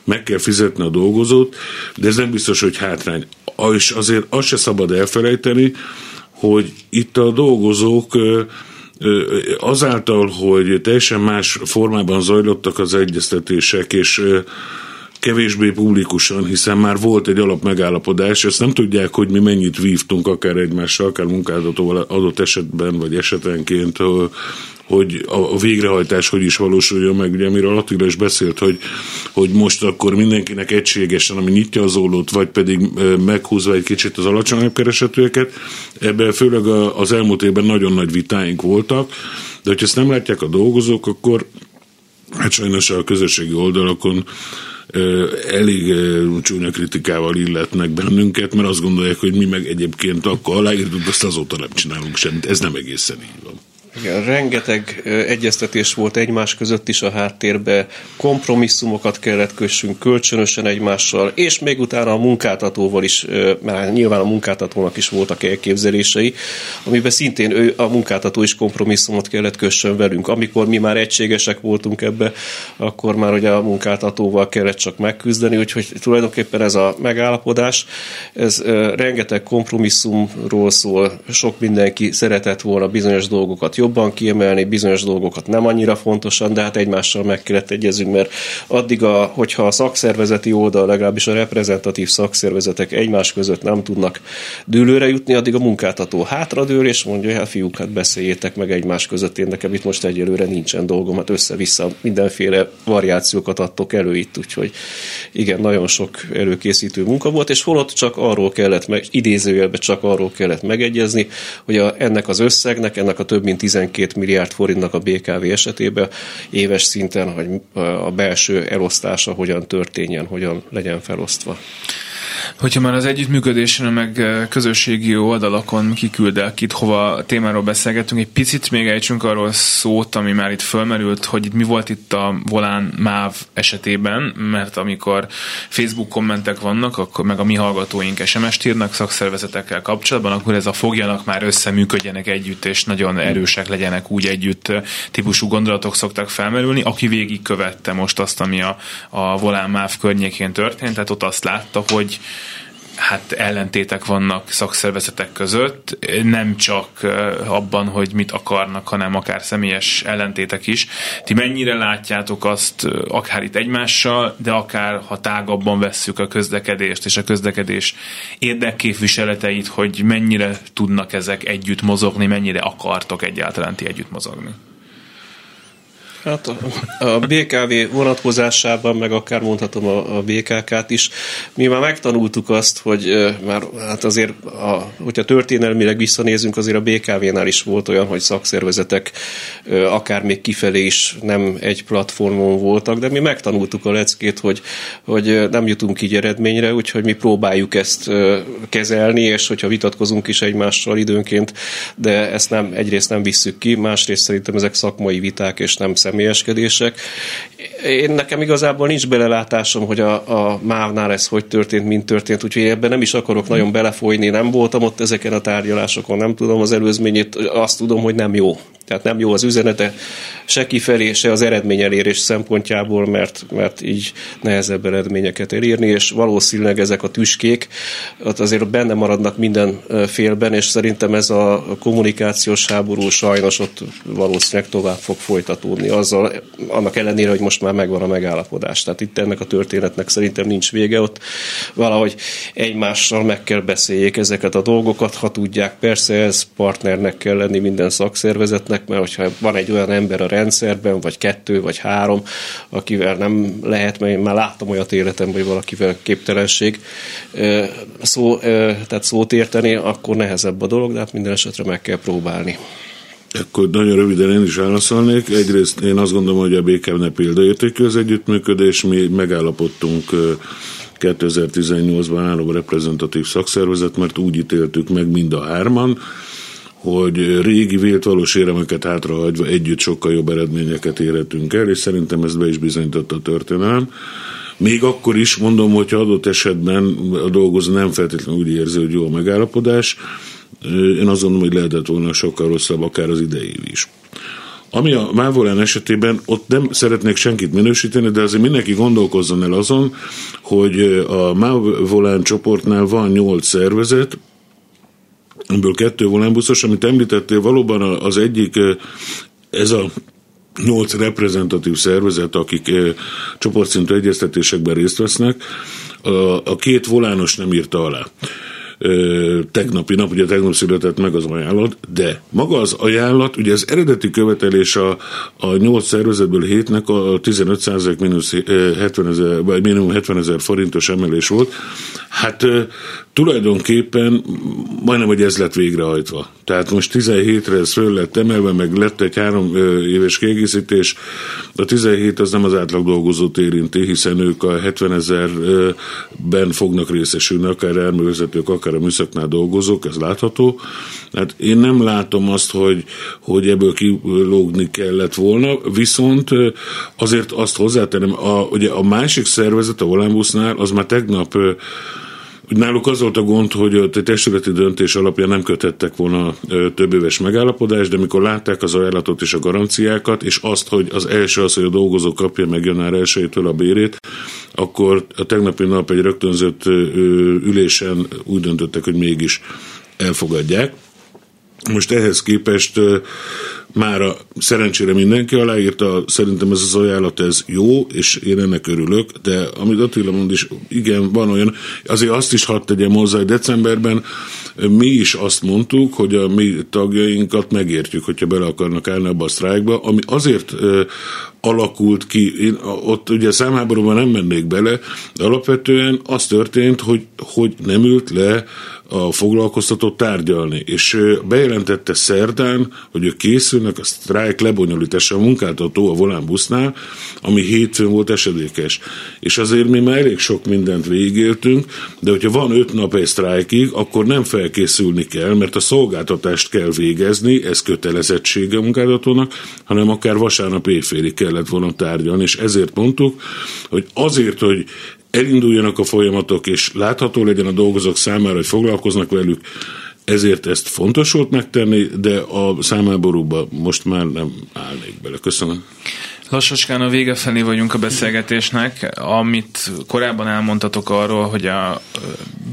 meg kell fizetni a dolgozót, de ez nem biztos, hogy hátrány. És azért azt se szabad elfelejteni, hogy itt a dolgozók azáltal, hogy teljesen más formában zajlottak az egyeztetések, és kevésbé publikusan, hiszen már volt egy alap megállapodás, ezt nem tudják, hogy mi mennyit vívtunk akár egymással, akár munkáltatóval adott esetben, vagy esetenként, hogy a végrehajtás hogy is valósuljon meg, ugye amiről Attila is beszélt, hogy, hogy most akkor mindenkinek egységesen, ami nyitja az ólót, vagy pedig meghúzva egy kicsit az alacsonyabb keresetőeket, ebben főleg az elmúlt évben nagyon nagy vitáink voltak, de hogyha ezt nem látják a dolgozók, akkor hát sajnos a közösségi oldalakon elég csúnya kritikával illetnek bennünket, mert azt gondolják, hogy mi meg egyébként akkor aláírtuk, azt azóta nem csinálunk semmit. Ez nem egészen így van. Igen, rengeteg egyeztetés volt egymás között is a háttérbe, kompromisszumokat kellett kössünk kölcsönösen egymással, és még utána a munkáltatóval is, mert nyilván a munkáltatónak is voltak elképzelései, amiben szintén ő, a munkáltató is kompromisszumot kellett kössön velünk. Amikor mi már egységesek voltunk ebbe, akkor már ugye a munkáltatóval kellett csak megküzdeni, úgyhogy tulajdonképpen ez a megállapodás, ez rengeteg kompromisszumról szól, sok mindenki szeretett volna bizonyos dolgokat jobban kiemelni, bizonyos dolgokat. Nem annyira fontosan, de hát egymással meg kellett egyezünk, mert addig, a, hogyha a szakszervezeti oldal, legalábbis a reprezentatív szakszervezetek egymás között nem tudnak dőlőre jutni, addig a munkáltató hátradől, és mondja, hát fiúk, hát beszéljétek meg egymás között, én nekem itt most egyelőre nincsen dolgom, hát össze-vissza mindenféle variációkat adtok elő itt, úgyhogy igen, nagyon sok előkészítő munka volt, és holott csak arról kellett, meg, idézőjelben csak arról kellett megegyezni, hogy a, ennek az összegnek, ennek a több mint 12 milliárd forintnak a BKV esetében éves szinten, hogy a belső elosztása hogyan történjen, hogyan legyen felosztva. Hogyha már az együttműködésen, meg közösségi oldalakon kiküldek itt, hova témáról beszélgetünk, egy picit még ejtsünk arról szót, ami már itt fölmerült, hogy itt mi volt itt a Volán MÁV esetében, mert amikor Facebook kommentek vannak, akkor meg a mi hallgatóink SMS-t írnak szakszervezetekkel kapcsolatban, akkor ez a fogjanak már összeműködjenek együtt, és nagyon erősek legyenek úgy együtt típusú gondolatok szoktak felmerülni. Aki végig követte most azt, ami a, a Volán MÁV környékén történt, tehát ott azt látta, hogy hát ellentétek vannak szakszervezetek között, nem csak abban, hogy mit akarnak, hanem akár személyes ellentétek is. Ti mennyire látjátok azt, akár itt egymással, de akár ha tágabban vesszük a közlekedést és a közlekedés érdekképviseleteit, hogy mennyire tudnak ezek együtt mozogni, mennyire akartok egyáltalán ti együtt mozogni? Hát a, a BKV vonatkozásában, meg akár mondhatom a, a BKK-t is, mi már megtanultuk azt, hogy már hát azért, a, hogyha történelmileg visszanézünk, azért a BKV-nál is volt olyan, hogy szakszervezetek akár még kifelé is nem egy platformon voltak, de mi megtanultuk a leckét, hogy, hogy nem jutunk így eredményre, úgyhogy mi próbáljuk ezt kezelni, és hogyha vitatkozunk is egymással időnként, de ezt nem, egyrészt nem visszük ki, másrészt szerintem ezek szakmai viták, és nem szem személyeskedések. Én nekem igazából nincs belelátásom, hogy a, a MÁV-nál ez hogy történt, mint történt, úgyhogy ebben nem is akarok nagyon belefolyni, nem voltam ott ezeken a tárgyalásokon, nem tudom az előzményét, azt tudom, hogy nem jó. Tehát nem jó az üzenete se kifelé, se az eredményelérés szempontjából, mert, mert így nehezebb eredményeket elérni, és valószínűleg ezek a tüskék azért benne maradnak minden félben, és szerintem ez a kommunikációs háború sajnos ott valószínűleg tovább fog folytatódni, azzal, annak ellenére, hogy most már megvan a megállapodás. Tehát itt ennek a történetnek szerintem nincs vége, ott valahogy egymással meg kell beszéljék ezeket a dolgokat, ha tudják. Persze ez partnernek kell lenni minden szakszervezetnek, lesznek, mert hogyha van egy olyan ember a rendszerben, vagy kettő, vagy három, akivel nem lehet, mert én már láttam olyat életemben, hogy valakivel képtelenség szó, tehát szót érteni, akkor nehezebb a dolog, de hát minden esetre meg kell próbálni. Akkor nagyon röviden én is válaszolnék. Egyrészt én azt gondolom, hogy a BKM-ne példaértékű az együttműködés. Mi megállapodtunk 2018-ban álló reprezentatív szakszervezet, mert úgy ítéltük meg mind a hárman, hogy régi vélt valós éremeket hátrahagyva együtt sokkal jobb eredményeket érhetünk el, és szerintem ezt be is bizonyította a történelem. Még akkor is mondom, hogy adott esetben a dolgozó nem feltétlenül úgy érzi, hogy jó a megállapodás, én azt gondolom, hogy lehetett volna sokkal rosszabb, akár az idei is. Ami a Mávolán esetében, ott nem szeretnék senkit minősíteni, de azért mindenki gondolkozzon el azon, hogy a Mávolán csoportnál van nyolc szervezet, ebből kettő volánbuszos, amit említettél, valóban az egyik ez a nyolc reprezentatív szervezet, akik csoportszintű egyeztetésekben részt vesznek, a, a két volános nem írta alá tegnapi nap, ugye tegnap született meg az ajánlat, de maga az ajánlat, ugye az eredeti követelés a, a 8 szervezetből hétnek a 15 mínusz 70 ezer, vagy minimum 70 ezer forintos emelés volt. Hát tulajdonképpen majdnem, hogy ez lett végrehajtva. Tehát most 17-re ez föl lett emelve, meg lett egy három éves kiegészítés. A 17 az nem az átlag dolgozót érinti, hiszen ők a 70 ezerben fognak részesülni, akár elművezetők, akár a műszaknál dolgozók, ez látható. Hát én nem látom azt, hogy, hogy ebből kilógni kellett volna, viszont azért azt hozzátenem, a, ugye a másik szervezet, a Volánbusznál, az már tegnap Náluk az volt a gond, hogy a testületi döntés alapján nem kötettek volna több éves megállapodást, de mikor látták az ajánlatot és a garanciákat, és azt, hogy az első az, hogy a dolgozó kapja meg január 1 a bérét, akkor a tegnapi nap egy rögtönzött ülésen úgy döntöttek, hogy mégis elfogadják. Most ehhez képest már a, szerencsére mindenki aláírta, szerintem ez az ajánlat ez jó, és én ennek örülök, de amit Attila mond is, igen, van olyan, azért azt is hadd tegyem hozzá, hogy decemberben mi is azt mondtuk, hogy a mi tagjainkat megértjük, hogyha bele akarnak állni abba a sztrájkba, ami azért alakult ki, én ott ugye számháborúban nem mennék bele, de alapvetően az történt, hogy, hogy nem ült le a foglalkoztató tárgyalni, és bejelentette szerdán, hogy ők készülnek a sztrájk lebonyolítása a munkáltató a Volán busznál, ami hétfőn volt esedékes. És azért mi már elég sok mindent végigéltünk, de hogyha van öt nap egy sztrájkig, akkor nem felkészülni kell, mert a szolgáltatást kell végezni, ez kötelezettsége a munkáltatónak, hanem akár vasárnap éjfélig kellett volna tárgyalni, és ezért mondtuk, hogy azért, hogy elinduljanak a folyamatok, és látható legyen a dolgozók számára, hogy foglalkoznak velük, ezért ezt fontos volt megtenni, de a számáborúba most már nem állnék bele. Köszönöm. Lassacskán a vége felé vagyunk a beszélgetésnek. Amit korábban elmondtatok arról, hogy a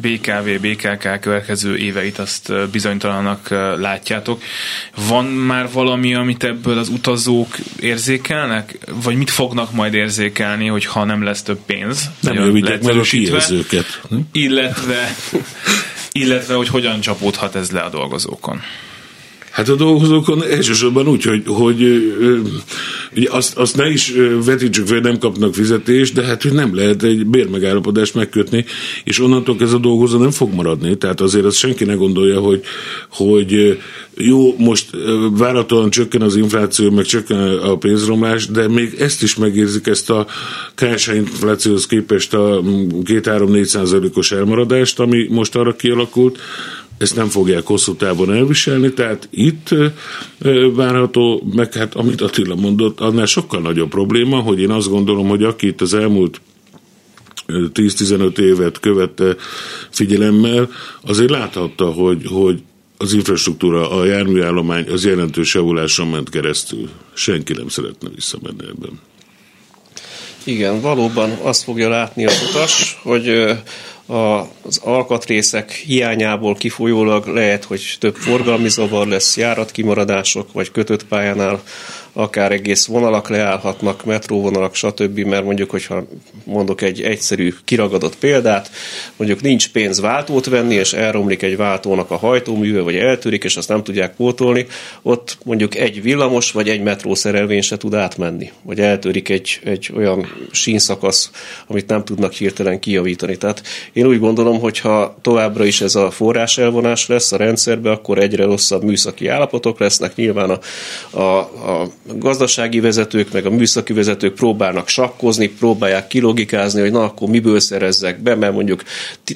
BKV, BKK következő éveit azt bizonytalanak látjátok. Van már valami, amit ebből az utazók érzékelnek? Vagy mit fognak majd érzékelni, hogy ha nem lesz több pénz? Nem jövidják meg a kijelzőket. Illetve, [laughs] illetve, hogy hogyan csapódhat ez le a dolgozókon? Hát a dolgozókon elsősorban úgy, hogy, hogy ugye azt, azt ne is vetítsük fel, nem kapnak fizetést, de hát hogy nem lehet egy bérmegállapodást megkötni, és onnantól ez a dolgozó nem fog maradni. Tehát azért azt senki ne gondolja, hogy, hogy jó, most várhatóan csökken az infláció, meg csökken a pénzromlás, de még ezt is megérzik, ezt a KSH inflációhoz képest a 2-3-4 százalékos elmaradást, ami most arra kialakult, ezt nem fogják hosszú távon elviselni, tehát itt várható, meg hát amit Attila mondott, annál sokkal nagyobb probléma, hogy én azt gondolom, hogy aki itt az elmúlt 10-15 évet követte figyelemmel, azért láthatta, hogy, hogy az infrastruktúra, a járműállomány az jelentős javuláson ment keresztül. Senki nem szeretne visszamenni ebben. Igen, valóban azt fogja látni az utas, hogy az alkatrészek hiányából kifolyólag lehet, hogy több forgalmi zavar lesz, járatkimaradások, vagy kötött pályánál akár egész vonalak leállhatnak, metróvonalak, stb., mert mondjuk, hogyha mondok egy egyszerű kiragadott példát, mondjuk nincs pénz váltót venni, és elromlik egy váltónak a hajtóműve, vagy eltörik, és azt nem tudják pótolni, ott mondjuk egy villamos, vagy egy metrószerelvény se tud átmenni, vagy eltörik egy, egy olyan sínszakasz, amit nem tudnak hirtelen kijavítani. Tehát én úgy gondolom, hogy ha továbbra is ez a forrás elvonás lesz a rendszerbe, akkor egyre rosszabb műszaki állapotok lesznek. Nyilván a, a, a gazdasági vezetők, meg a műszaki vezetők próbálnak sakkozni, próbálják kilogikázni, hogy na akkor miből szerezzek be, mert mondjuk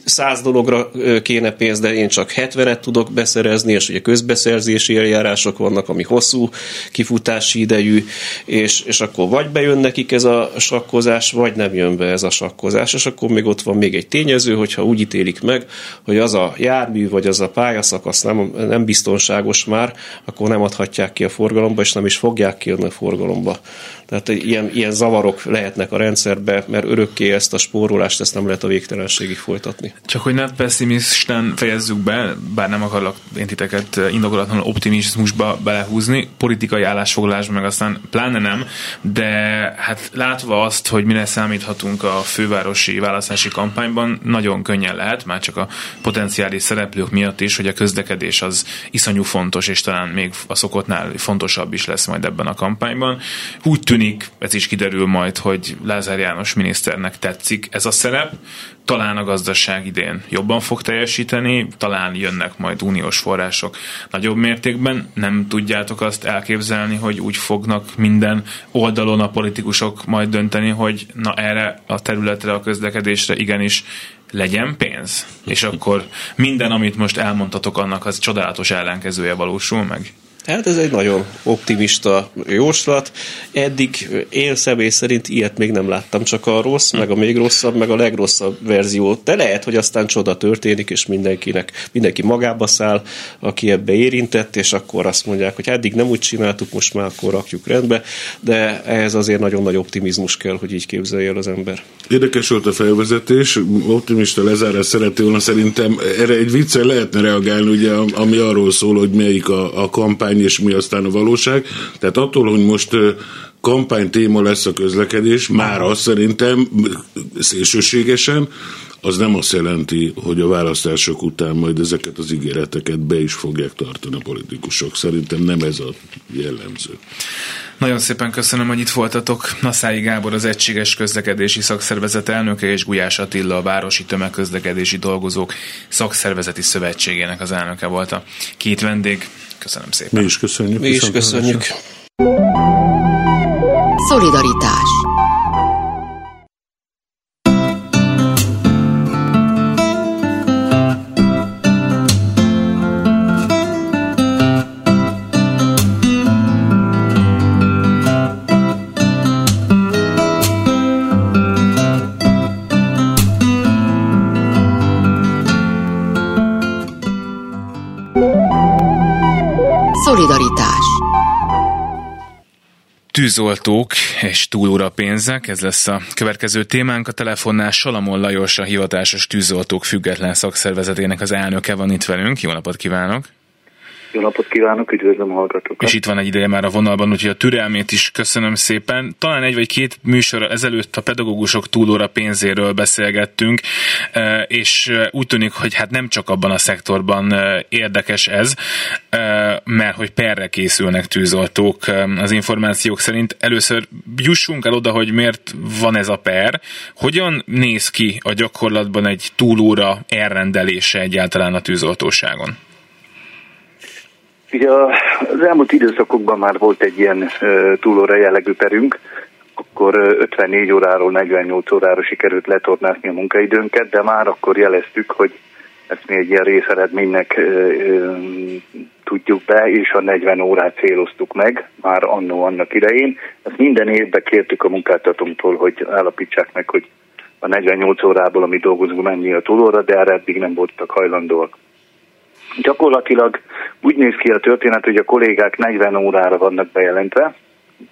száz dologra kéne pénz, de én csak 70-et tudok beszerezni, és ugye közbeszerzési eljárások vannak, ami hosszú kifutási idejű, és, és akkor vagy bejön nekik ez a sakkozás, vagy nem jön be ez a sakkozás, és akkor még ott van még egy tényező, hogyha úgy ítélik meg, hogy az a jármű, vagy az a pályaszakasz nem, nem biztonságos már, akkor nem adhatják ki a forgalomba, és nem is fogják kijönni a forgalomba. Tehát ilyen, ilyen zavarok lehetnek a rendszerbe, mert örökké ezt a spórolást ezt nem lehet a végtelenségig folytatni. Csak hogy ne pessimisten fejezzük be, bár nem akarlak én titeket indokolatlanul optimizmusba belehúzni, politikai állásfoglalásban meg aztán pláne nem, de hát látva azt, hogy mire számíthatunk a fővárosi választási kampányban, nagyon könnyen lehet, már csak a potenciális szereplők miatt is, hogy a közlekedés az iszonyú fontos, és talán még a szokottnál fontosabb is lesz majd ebben a kampányban. Úgy tűnik, ez is kiderül majd, hogy Lázár János miniszternek tetszik ez a szerep, talán a gazdaság idén jobban fog teljesíteni, talán jönnek majd uniós források nagyobb mértékben. Nem tudjátok azt elképzelni, hogy úgy fognak minden oldalon a politikusok majd dönteni, hogy na erre a területre, a közlekedésre igenis legyen pénz? És akkor minden, amit most elmondtatok, annak az csodálatos ellenkezője valósul meg? Hát ez egy nagyon optimista jóslat. Eddig én személy szerint ilyet még nem láttam, csak a rossz, meg a még rosszabb, meg a legrosszabb verzió. De lehet, hogy aztán csoda történik, és mindenkinek, mindenki magába száll, aki ebbe érintett, és akkor azt mondják, hogy eddig nem úgy csináltuk, most már akkor rakjuk rendbe, de ehhez azért nagyon nagy optimizmus kell, hogy így képzelje el az ember. Érdekes volt a felvezetés, optimista lezárás szerető volna szerintem erre egy viccel lehetne reagálni, ugye, ami arról szól, hogy melyik a, a kampány kampány, és mi aztán a valóság. Tehát attól, hogy most kampány téma lesz a közlekedés, már azt szerintem szélsőségesen, az nem azt jelenti, hogy a választások után majd ezeket az ígéreteket be is fogják tartani a politikusok. Szerintem nem ez a jellemző. Nagyon szépen köszönöm, hogy itt voltatok. Naszái Gábor az Egységes Közlekedési Szakszervezet elnöke és Gulyás Attila a Városi Tömegközlekedési Dolgozók Szakszervezeti Szövetségének az elnöke volt a két vendég. Köszönöm szépen. Mi is köszönjük. Mi is köszönjük. Szolidaritás Tűzoltók és túlóra pénzek, ez lesz a következő témánk. A telefonnál Salamon Lajos, a hivatásos tűzoltók független szakszervezetének az elnöke van itt velünk. Jó napot kívánok! Jó napot kívánok, üdvözlöm a hallgatókat. És itt van egy ideje már a vonalban, úgyhogy a türelmét is köszönöm szépen. Talán egy vagy két műsor ezelőtt a pedagógusok túlóra pénzéről beszélgettünk, e, és e, úgy tűnik, hogy hát nem csak abban a szektorban e, érdekes ez, mert hogy perre készülnek tűzoltók az információk szerint. Először jussunk el oda, hogy miért van ez a per, hogyan néz ki a gyakorlatban egy túlóra elrendelése egyáltalán a tűzoltóságon? Ugye az elmúlt időszakokban már volt egy ilyen túlóra jellegű perünk, akkor 54 óráról 48 órára sikerült letornásni a munkaidőnket, de már akkor jeleztük, hogy ezt mi egy ilyen részeredménynek tudjuk be, és a 40 órát céloztuk meg, már annó annak idején. Ezt minden évben kértük a munkáltatónktól, hogy állapítsák meg, hogy a 48 órából, amit dolgozunk, mennyi a túlóra, de erre eddig nem voltak hajlandóak. Gyakorlatilag úgy néz ki a történet, hogy a kollégák 40 órára vannak bejelentve,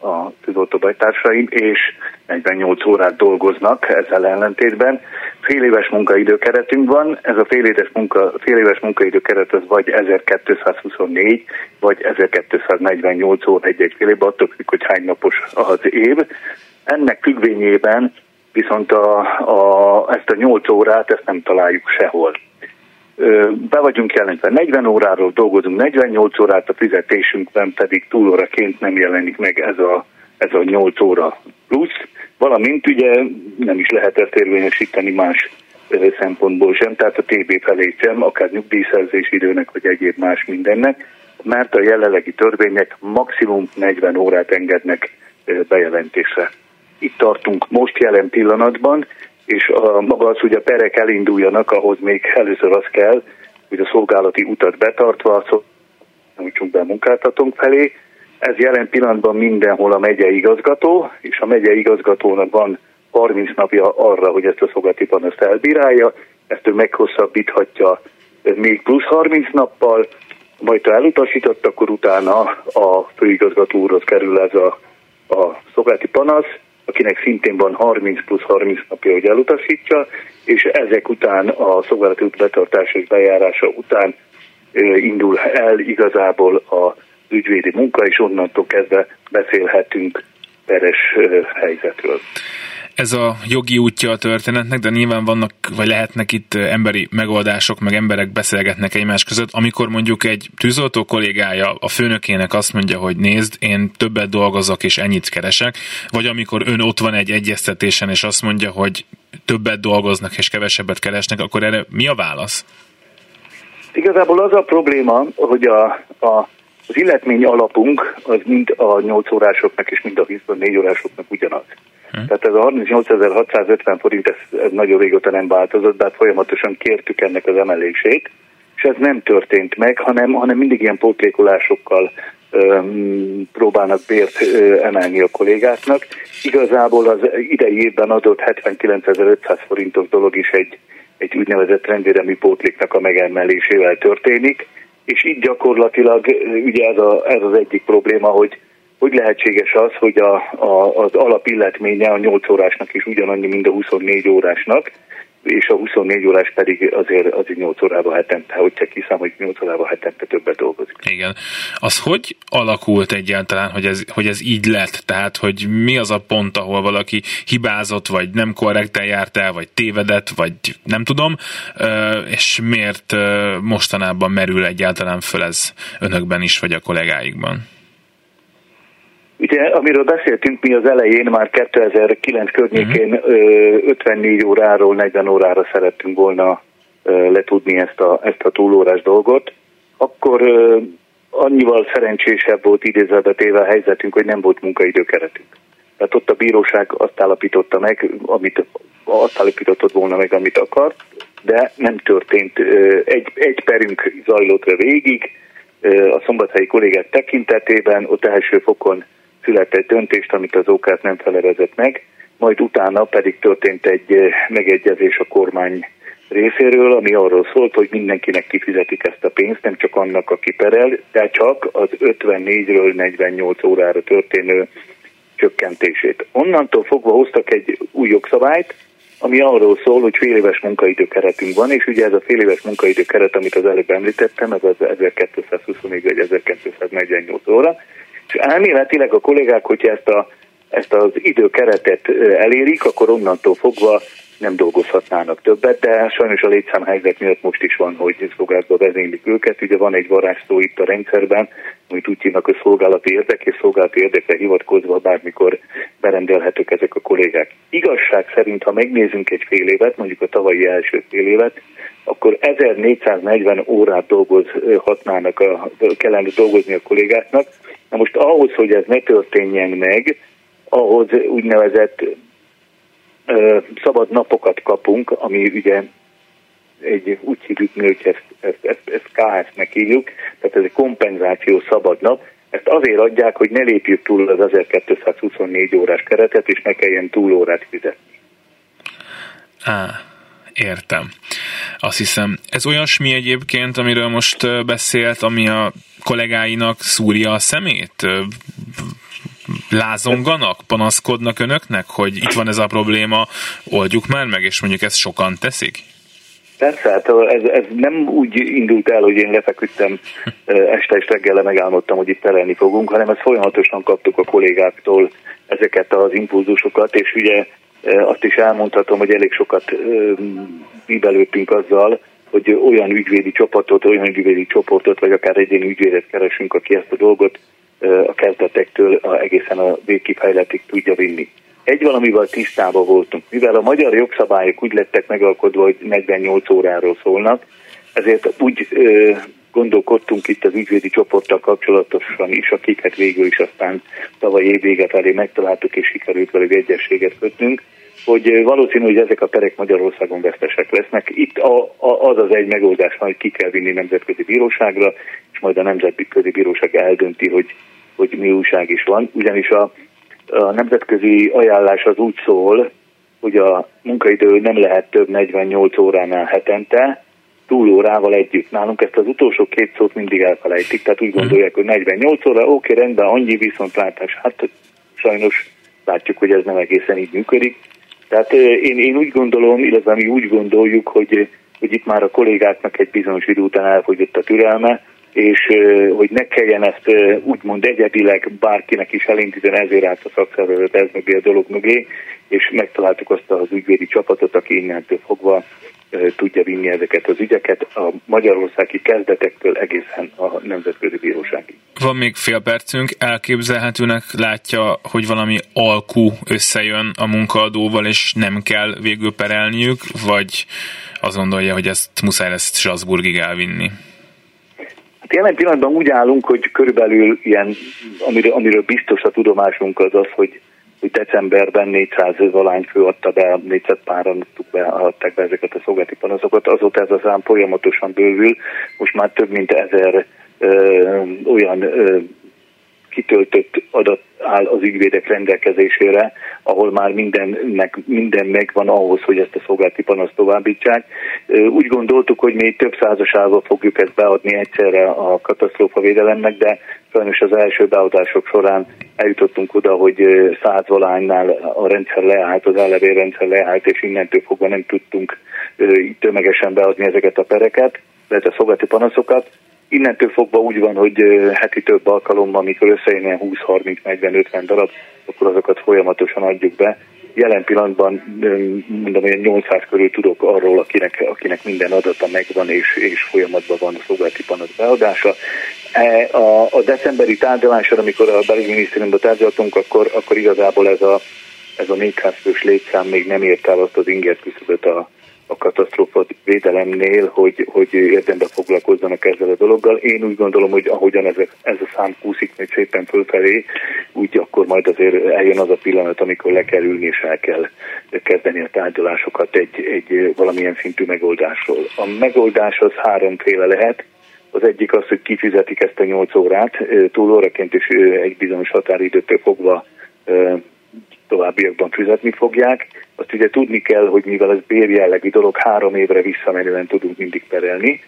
a tűzoltóbajtársaim, és 48 órát dolgoznak ezzel ellentétben. Fél éves munkaidő keretünk van, ez a fél éves, munka, fél éves munkaidő keret az vagy 1224, vagy 1248 óra egy-egy fél évben, attól függ, hogy hány napos az év. Ennek függvényében viszont a, a, ezt a 8 órát ezt nem találjuk sehol be vagyunk jelentve. 40 óráról, dolgozunk 48 órát, a fizetésünkben pedig túlóraként nem jelenik meg ez a, ez a 8 óra plusz, valamint ugye nem is lehet ezt érvényesíteni más szempontból sem, tehát a TB felé sem, akár nyugdíjszerzés időnek, vagy egyéb más mindennek, mert a jelenlegi törvények maximum 40 órát engednek bejelentésre. Itt tartunk most jelen pillanatban, és a, maga az, hogy a perek elinduljanak, ahhoz még először az kell, hogy a szolgálati utat betartva nyújtsunk be a munkáltatónk felé. Ez jelen pillanatban mindenhol a megyei igazgató, és a megyei igazgatónak van 30 napja arra, hogy ezt a szolgálati panaszt elbírálja, ezt ő meghosszabbíthatja még plusz 30 nappal, majd ha elutasított, akkor utána a főigazgató kerül ez a, a szolgálati panasz, akinek szintén van 30 plusz 30 napja, hogy elutasítja, és ezek után a szolgálati út betartása és bejárása után indul el igazából a ügyvédi munka, és onnantól kezdve beszélhetünk peres helyzetről ez a jogi útja a történetnek, de nyilván vannak, vagy lehetnek itt emberi megoldások, meg emberek beszélgetnek egymás között, amikor mondjuk egy tűzoltó kollégája a főnökének azt mondja, hogy nézd, én többet dolgozok és ennyit keresek, vagy amikor ön ott van egy egyeztetésen és azt mondja, hogy többet dolgoznak és kevesebbet keresnek, akkor erre mi a válasz? Igazából az a probléma, hogy a, a az illetmény alapunk az mind a 8 órásoknak és mind a 24 órásoknak ugyanaz. Hm. Tehát ez a 38.650 forint, ez, ez nagyon régóta nem változott, de hát folyamatosan kértük ennek az emelését, és ez nem történt meg, hanem, hanem mindig ilyen pótlékolásokkal próbálnak bért emelni a kollégáknak. Igazából az idei évben adott 79.500 forintos dolog is egy, egy úgynevezett rendvédelmi pótléknak a megemelésével történik, és így gyakorlatilag ugye ez, a, ez az egyik probléma, hogy hogy lehetséges az, hogy a, a, az alapilletménye a 8 órásnak is ugyanannyi, mint a 24 órásnak, és a 24 órás pedig azért, azért 8 órában hetente, hogy csak hiszem, hogy 8 órában hetente többet dolgozik. Igen. Az hogy alakult egyáltalán, hogy ez, hogy ez így lett? Tehát, hogy mi az a pont, ahol valaki hibázott, vagy nem korrekten járt el, vagy tévedett, vagy nem tudom, és miért mostanában merül egyáltalán föl ez önökben is, vagy a kollégáikban? Ugye, amiről beszéltünk mi az elején, már 2009 környékén uh-huh. 54 óráról 40 órára szerettünk volna letudni ezt a, ezt a túlórás dolgot, akkor annyival szerencsésebb volt idézőbe téve a helyzetünk, hogy nem volt munkaidőkeretünk. Tehát ott a bíróság azt állapította meg, amit azt állapította volna meg, amit akart, de nem történt. Egy, egy perünk zajlott végig, a szombathelyi kollégák tekintetében, ott első fokon született döntést, amit az OK nem felevezett meg, majd utána pedig történt egy eh, megegyezés a kormány részéről, ami arról szólt, hogy mindenkinek kifizetik ezt a pénzt, nem csak annak, aki perel, de csak az 54-ről 48 órára történő csökkentését. Onnantól fogva hoztak egy új jogszabályt, ami arról szól, hogy fél éves munkaidőkeretünk van, és ugye ez a fél éves munkaidőkeret, amit az előbb említettem, ez az 1224 vagy 1248 óra, és elméletileg a kollégák, hogyha ezt, a, ezt az időkeretet elérik, akkor onnantól fogva nem dolgozhatnának többet, de sajnos a létszámhelyzet miatt most is van, hogy szolgálatba vezénylik őket. Ugye van egy varázsszó itt a rendszerben, amit úgy hívnak, hogy szolgálati érdek, és szolgálati érdekre hivatkozva bármikor berendelhetők ezek a kollégák. Igazság szerint, ha megnézzünk egy fél évet, mondjuk a tavalyi első fél évet, akkor 1440 órát dolgozhatnának, a, kellene dolgozni a kollégáknak. Na most ahhoz, hogy ez ne történjen meg, ahhoz úgynevezett ö, szabad napokat kapunk, ami ugye egy, úgy hívjuk mi, hogy ezt, ezt, ezt, ezt KS-nek hívjuk, tehát ez egy kompenzáció szabad nap, ezt azért adják, hogy ne lépjük túl az 1224 órás keretet, és ne kelljen túlórát fizetni. Á, értem. Azt hiszem, ez olyasmi egyébként, amiről most beszélt, ami a kollégáinak szúrja a szemét? lázonganak, panaszkodnak önöknek, hogy itt van ez a probléma, oldjuk már meg, és mondjuk ezt sokan teszik? Persze, hát ez, ez nem úgy indult el, hogy én lefeküdtem este és reggel megálmodtam, hogy itt terelni fogunk, hanem ezt folyamatosan kaptuk a kollégáktól ezeket az impulzusokat, és ugye azt is elmondhatom, hogy elég sokat bíbelődtünk azzal, hogy olyan ügyvédi csapatot, olyan ügyvédi csoportot, vagy akár egyéni ügyvédet keresünk, aki ezt a dolgot a kezdetektől a, egészen a végkifejletig tudja vinni. Egy valamivel tisztában voltunk. Mivel a magyar jogszabályok úgy lettek megalkodva, hogy 48 óráról szólnak, ezért úgy ö, gondolkodtunk itt az ügyvédi csoporttal kapcsolatosan is, akiket végül is aztán tavaly évvége felé megtaláltuk, és sikerült velük egyességet kötnünk, hogy valószínű, hogy ezek a perek Magyarországon vesztesek lesznek. Itt a, a, az az egy megoldás, hogy ki kell vinni nemzetközi bíróságra, és majd a nemzetközi bíróság eldönti, hogy hogy mi újság is van, ugyanis a, a nemzetközi ajánlás az úgy szól, hogy a munkaidő nem lehet több 48 óránál hetente, túlórával együtt. Nálunk ezt az utolsó két szót mindig elfelejtik, tehát úgy gondolják, hogy 48 óra, oké, rendben, annyi viszontlátás. Hát sajnos látjuk, hogy ez nem egészen így működik. Tehát én, én úgy gondolom, illetve mi úgy gondoljuk, hogy, hogy itt már a kollégáknak egy bizonyos idő után elfogyott a türelme, és hogy ne kelljen ezt úgymond egyedileg bárkinek is elindítani, ezért állt a szakszervezet ez mögé a dolog mögé, és megtaláltuk azt az ügyvédi csapatot, aki innentől fogva tudja vinni ezeket az ügyeket a magyarországi kezdetektől egészen a Nemzetközi Bíróságig. Van még fél percünk, elképzelhetőnek látja, hogy valami alkú összejön a munkaadóval, és nem kell végül perelniük, vagy azt gondolja, hogy ezt muszáj lesz Strasbourgig elvinni? Hát jelen pillanatban úgy állunk, hogy körülbelül ilyen, amiről, amiről biztos a tudomásunk az az, hogy, hogy decemberben 400 valány fő adta be, 400 páran adtuk be, adták be ezeket a szolgálati panaszokat, azóta ez a szám folyamatosan bővül, most már több mint ezer ö, olyan ö, kitöltött adat áll az ügyvédek rendelkezésére, ahol már mindennek, minden megvan ahhoz, hogy ezt a szolgálati panaszt továbbítsák. Úgy gondoltuk, hogy még több százasával fogjuk ezt beadni egyszerre a katasztrófavédelemnek, de sajnos az első beadások során eljutottunk oda, hogy százvalánynál a rendszer leállt, az rendszer leállt, és innentől fogva nem tudtunk tömegesen beadni ezeket a pereket, illetve szolgálati panaszokat innentől fogva úgy van, hogy heti több alkalommal, amikor összejön 20, 30, 40, 50 darab, akkor azokat folyamatosan adjuk be. Jelen pillanatban mondom, hogy 800 körül tudok arról, akinek, akinek minden adata megvan, és, és folyamatban van a szolgálati panasz beadása. E, a, a decemberi tárgyaláson, amikor a belügyminisztériumban tárgyaltunk, akkor, akkor igazából ez a, ez a 400 fős létszám még nem ért el azt az inger küszöböt a, a katasztrófa védelemnél, hogy, hogy érdemben foglalkozzanak ezzel a dologgal. Én úgy gondolom, hogy ahogyan ez, ez a szám kúszik még szépen fölfelé, úgy akkor majd azért eljön az a pillanat, amikor le kell ülni és el kell kezdeni a tárgyalásokat egy, egy valamilyen szintű megoldásról. A megoldás az háromféle lehet. Az egyik az, hogy kifizetik ezt a nyolc órát, túlóraként is egy bizonyos határidőtől fogva továbbiakban fizetni fogják. Azt ugye tudni kell, hogy mivel ez bérjellegű dolog, három évre visszamenően tudunk mindig perelni.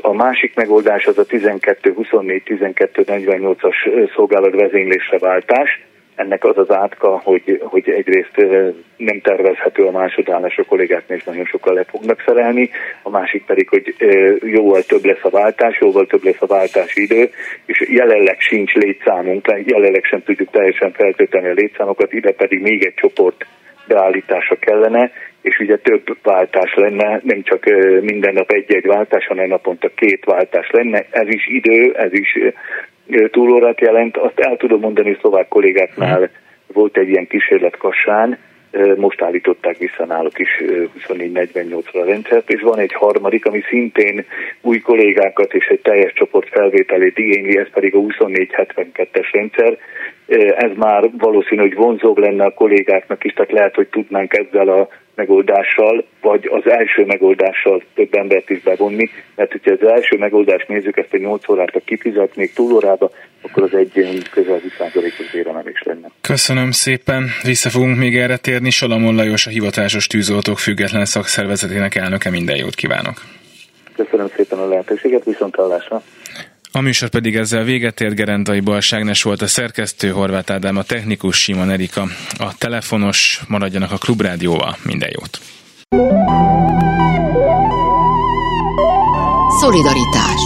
A másik megoldás az a 12-24-12-48-as szolgálat vezénylésre váltás, ennek az az átka, hogy, hogy egyrészt nem tervezhető a másodállás, a kollégáknál is nagyon sokkal le fognak szerelni, a másik pedig, hogy jóval több lesz a váltás, jóval több lesz a váltási idő, és jelenleg sincs létszámunk, jelenleg sem tudjuk teljesen feltölteni a létszámokat, ide pedig még egy csoport beállítása kellene, és ugye több váltás lenne, nem csak minden nap egy-egy váltás, hanem naponta két váltás lenne. Ez is idő, ez is túlórát jelent. Azt el tudom mondani, szlovák kollégáknál volt egy ilyen kísérlet Kassán, most állították vissza náluk is 24-48-ra a rendszert, és van egy harmadik, ami szintén új kollégákat és egy teljes csoport felvételét igényli, ez pedig a 24-72-es rendszer. Ez már valószínű, hogy vonzóbb lenne a kollégáknak is, tehát lehet, hogy tudnánk ezzel a megoldással, vagy az első megoldással több embert is bevonni, mert hogyha az első megoldást nézzük, ezt egy 8 órát kifizet még túlórába, akkor az egy közel 20%-os is lenne. Köszönöm szépen, vissza fogunk még erre térni. Salamon Lajos, a hivatásos tűzoltók független szakszervezetének elnöke, minden jót kívánok! Köszönöm szépen a lehetőséget, viszont hallásra! A műsor pedig ezzel véget ért, Gerendai Balságnes volt a szerkesztő, Horváth Ádám a technikus, Simon Erika a telefonos, maradjanak a Klubrádióval, minden jót! Szolidaritás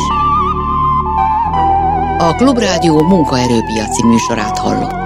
A Klubrádió munkaerőpiaci műsorát hallott.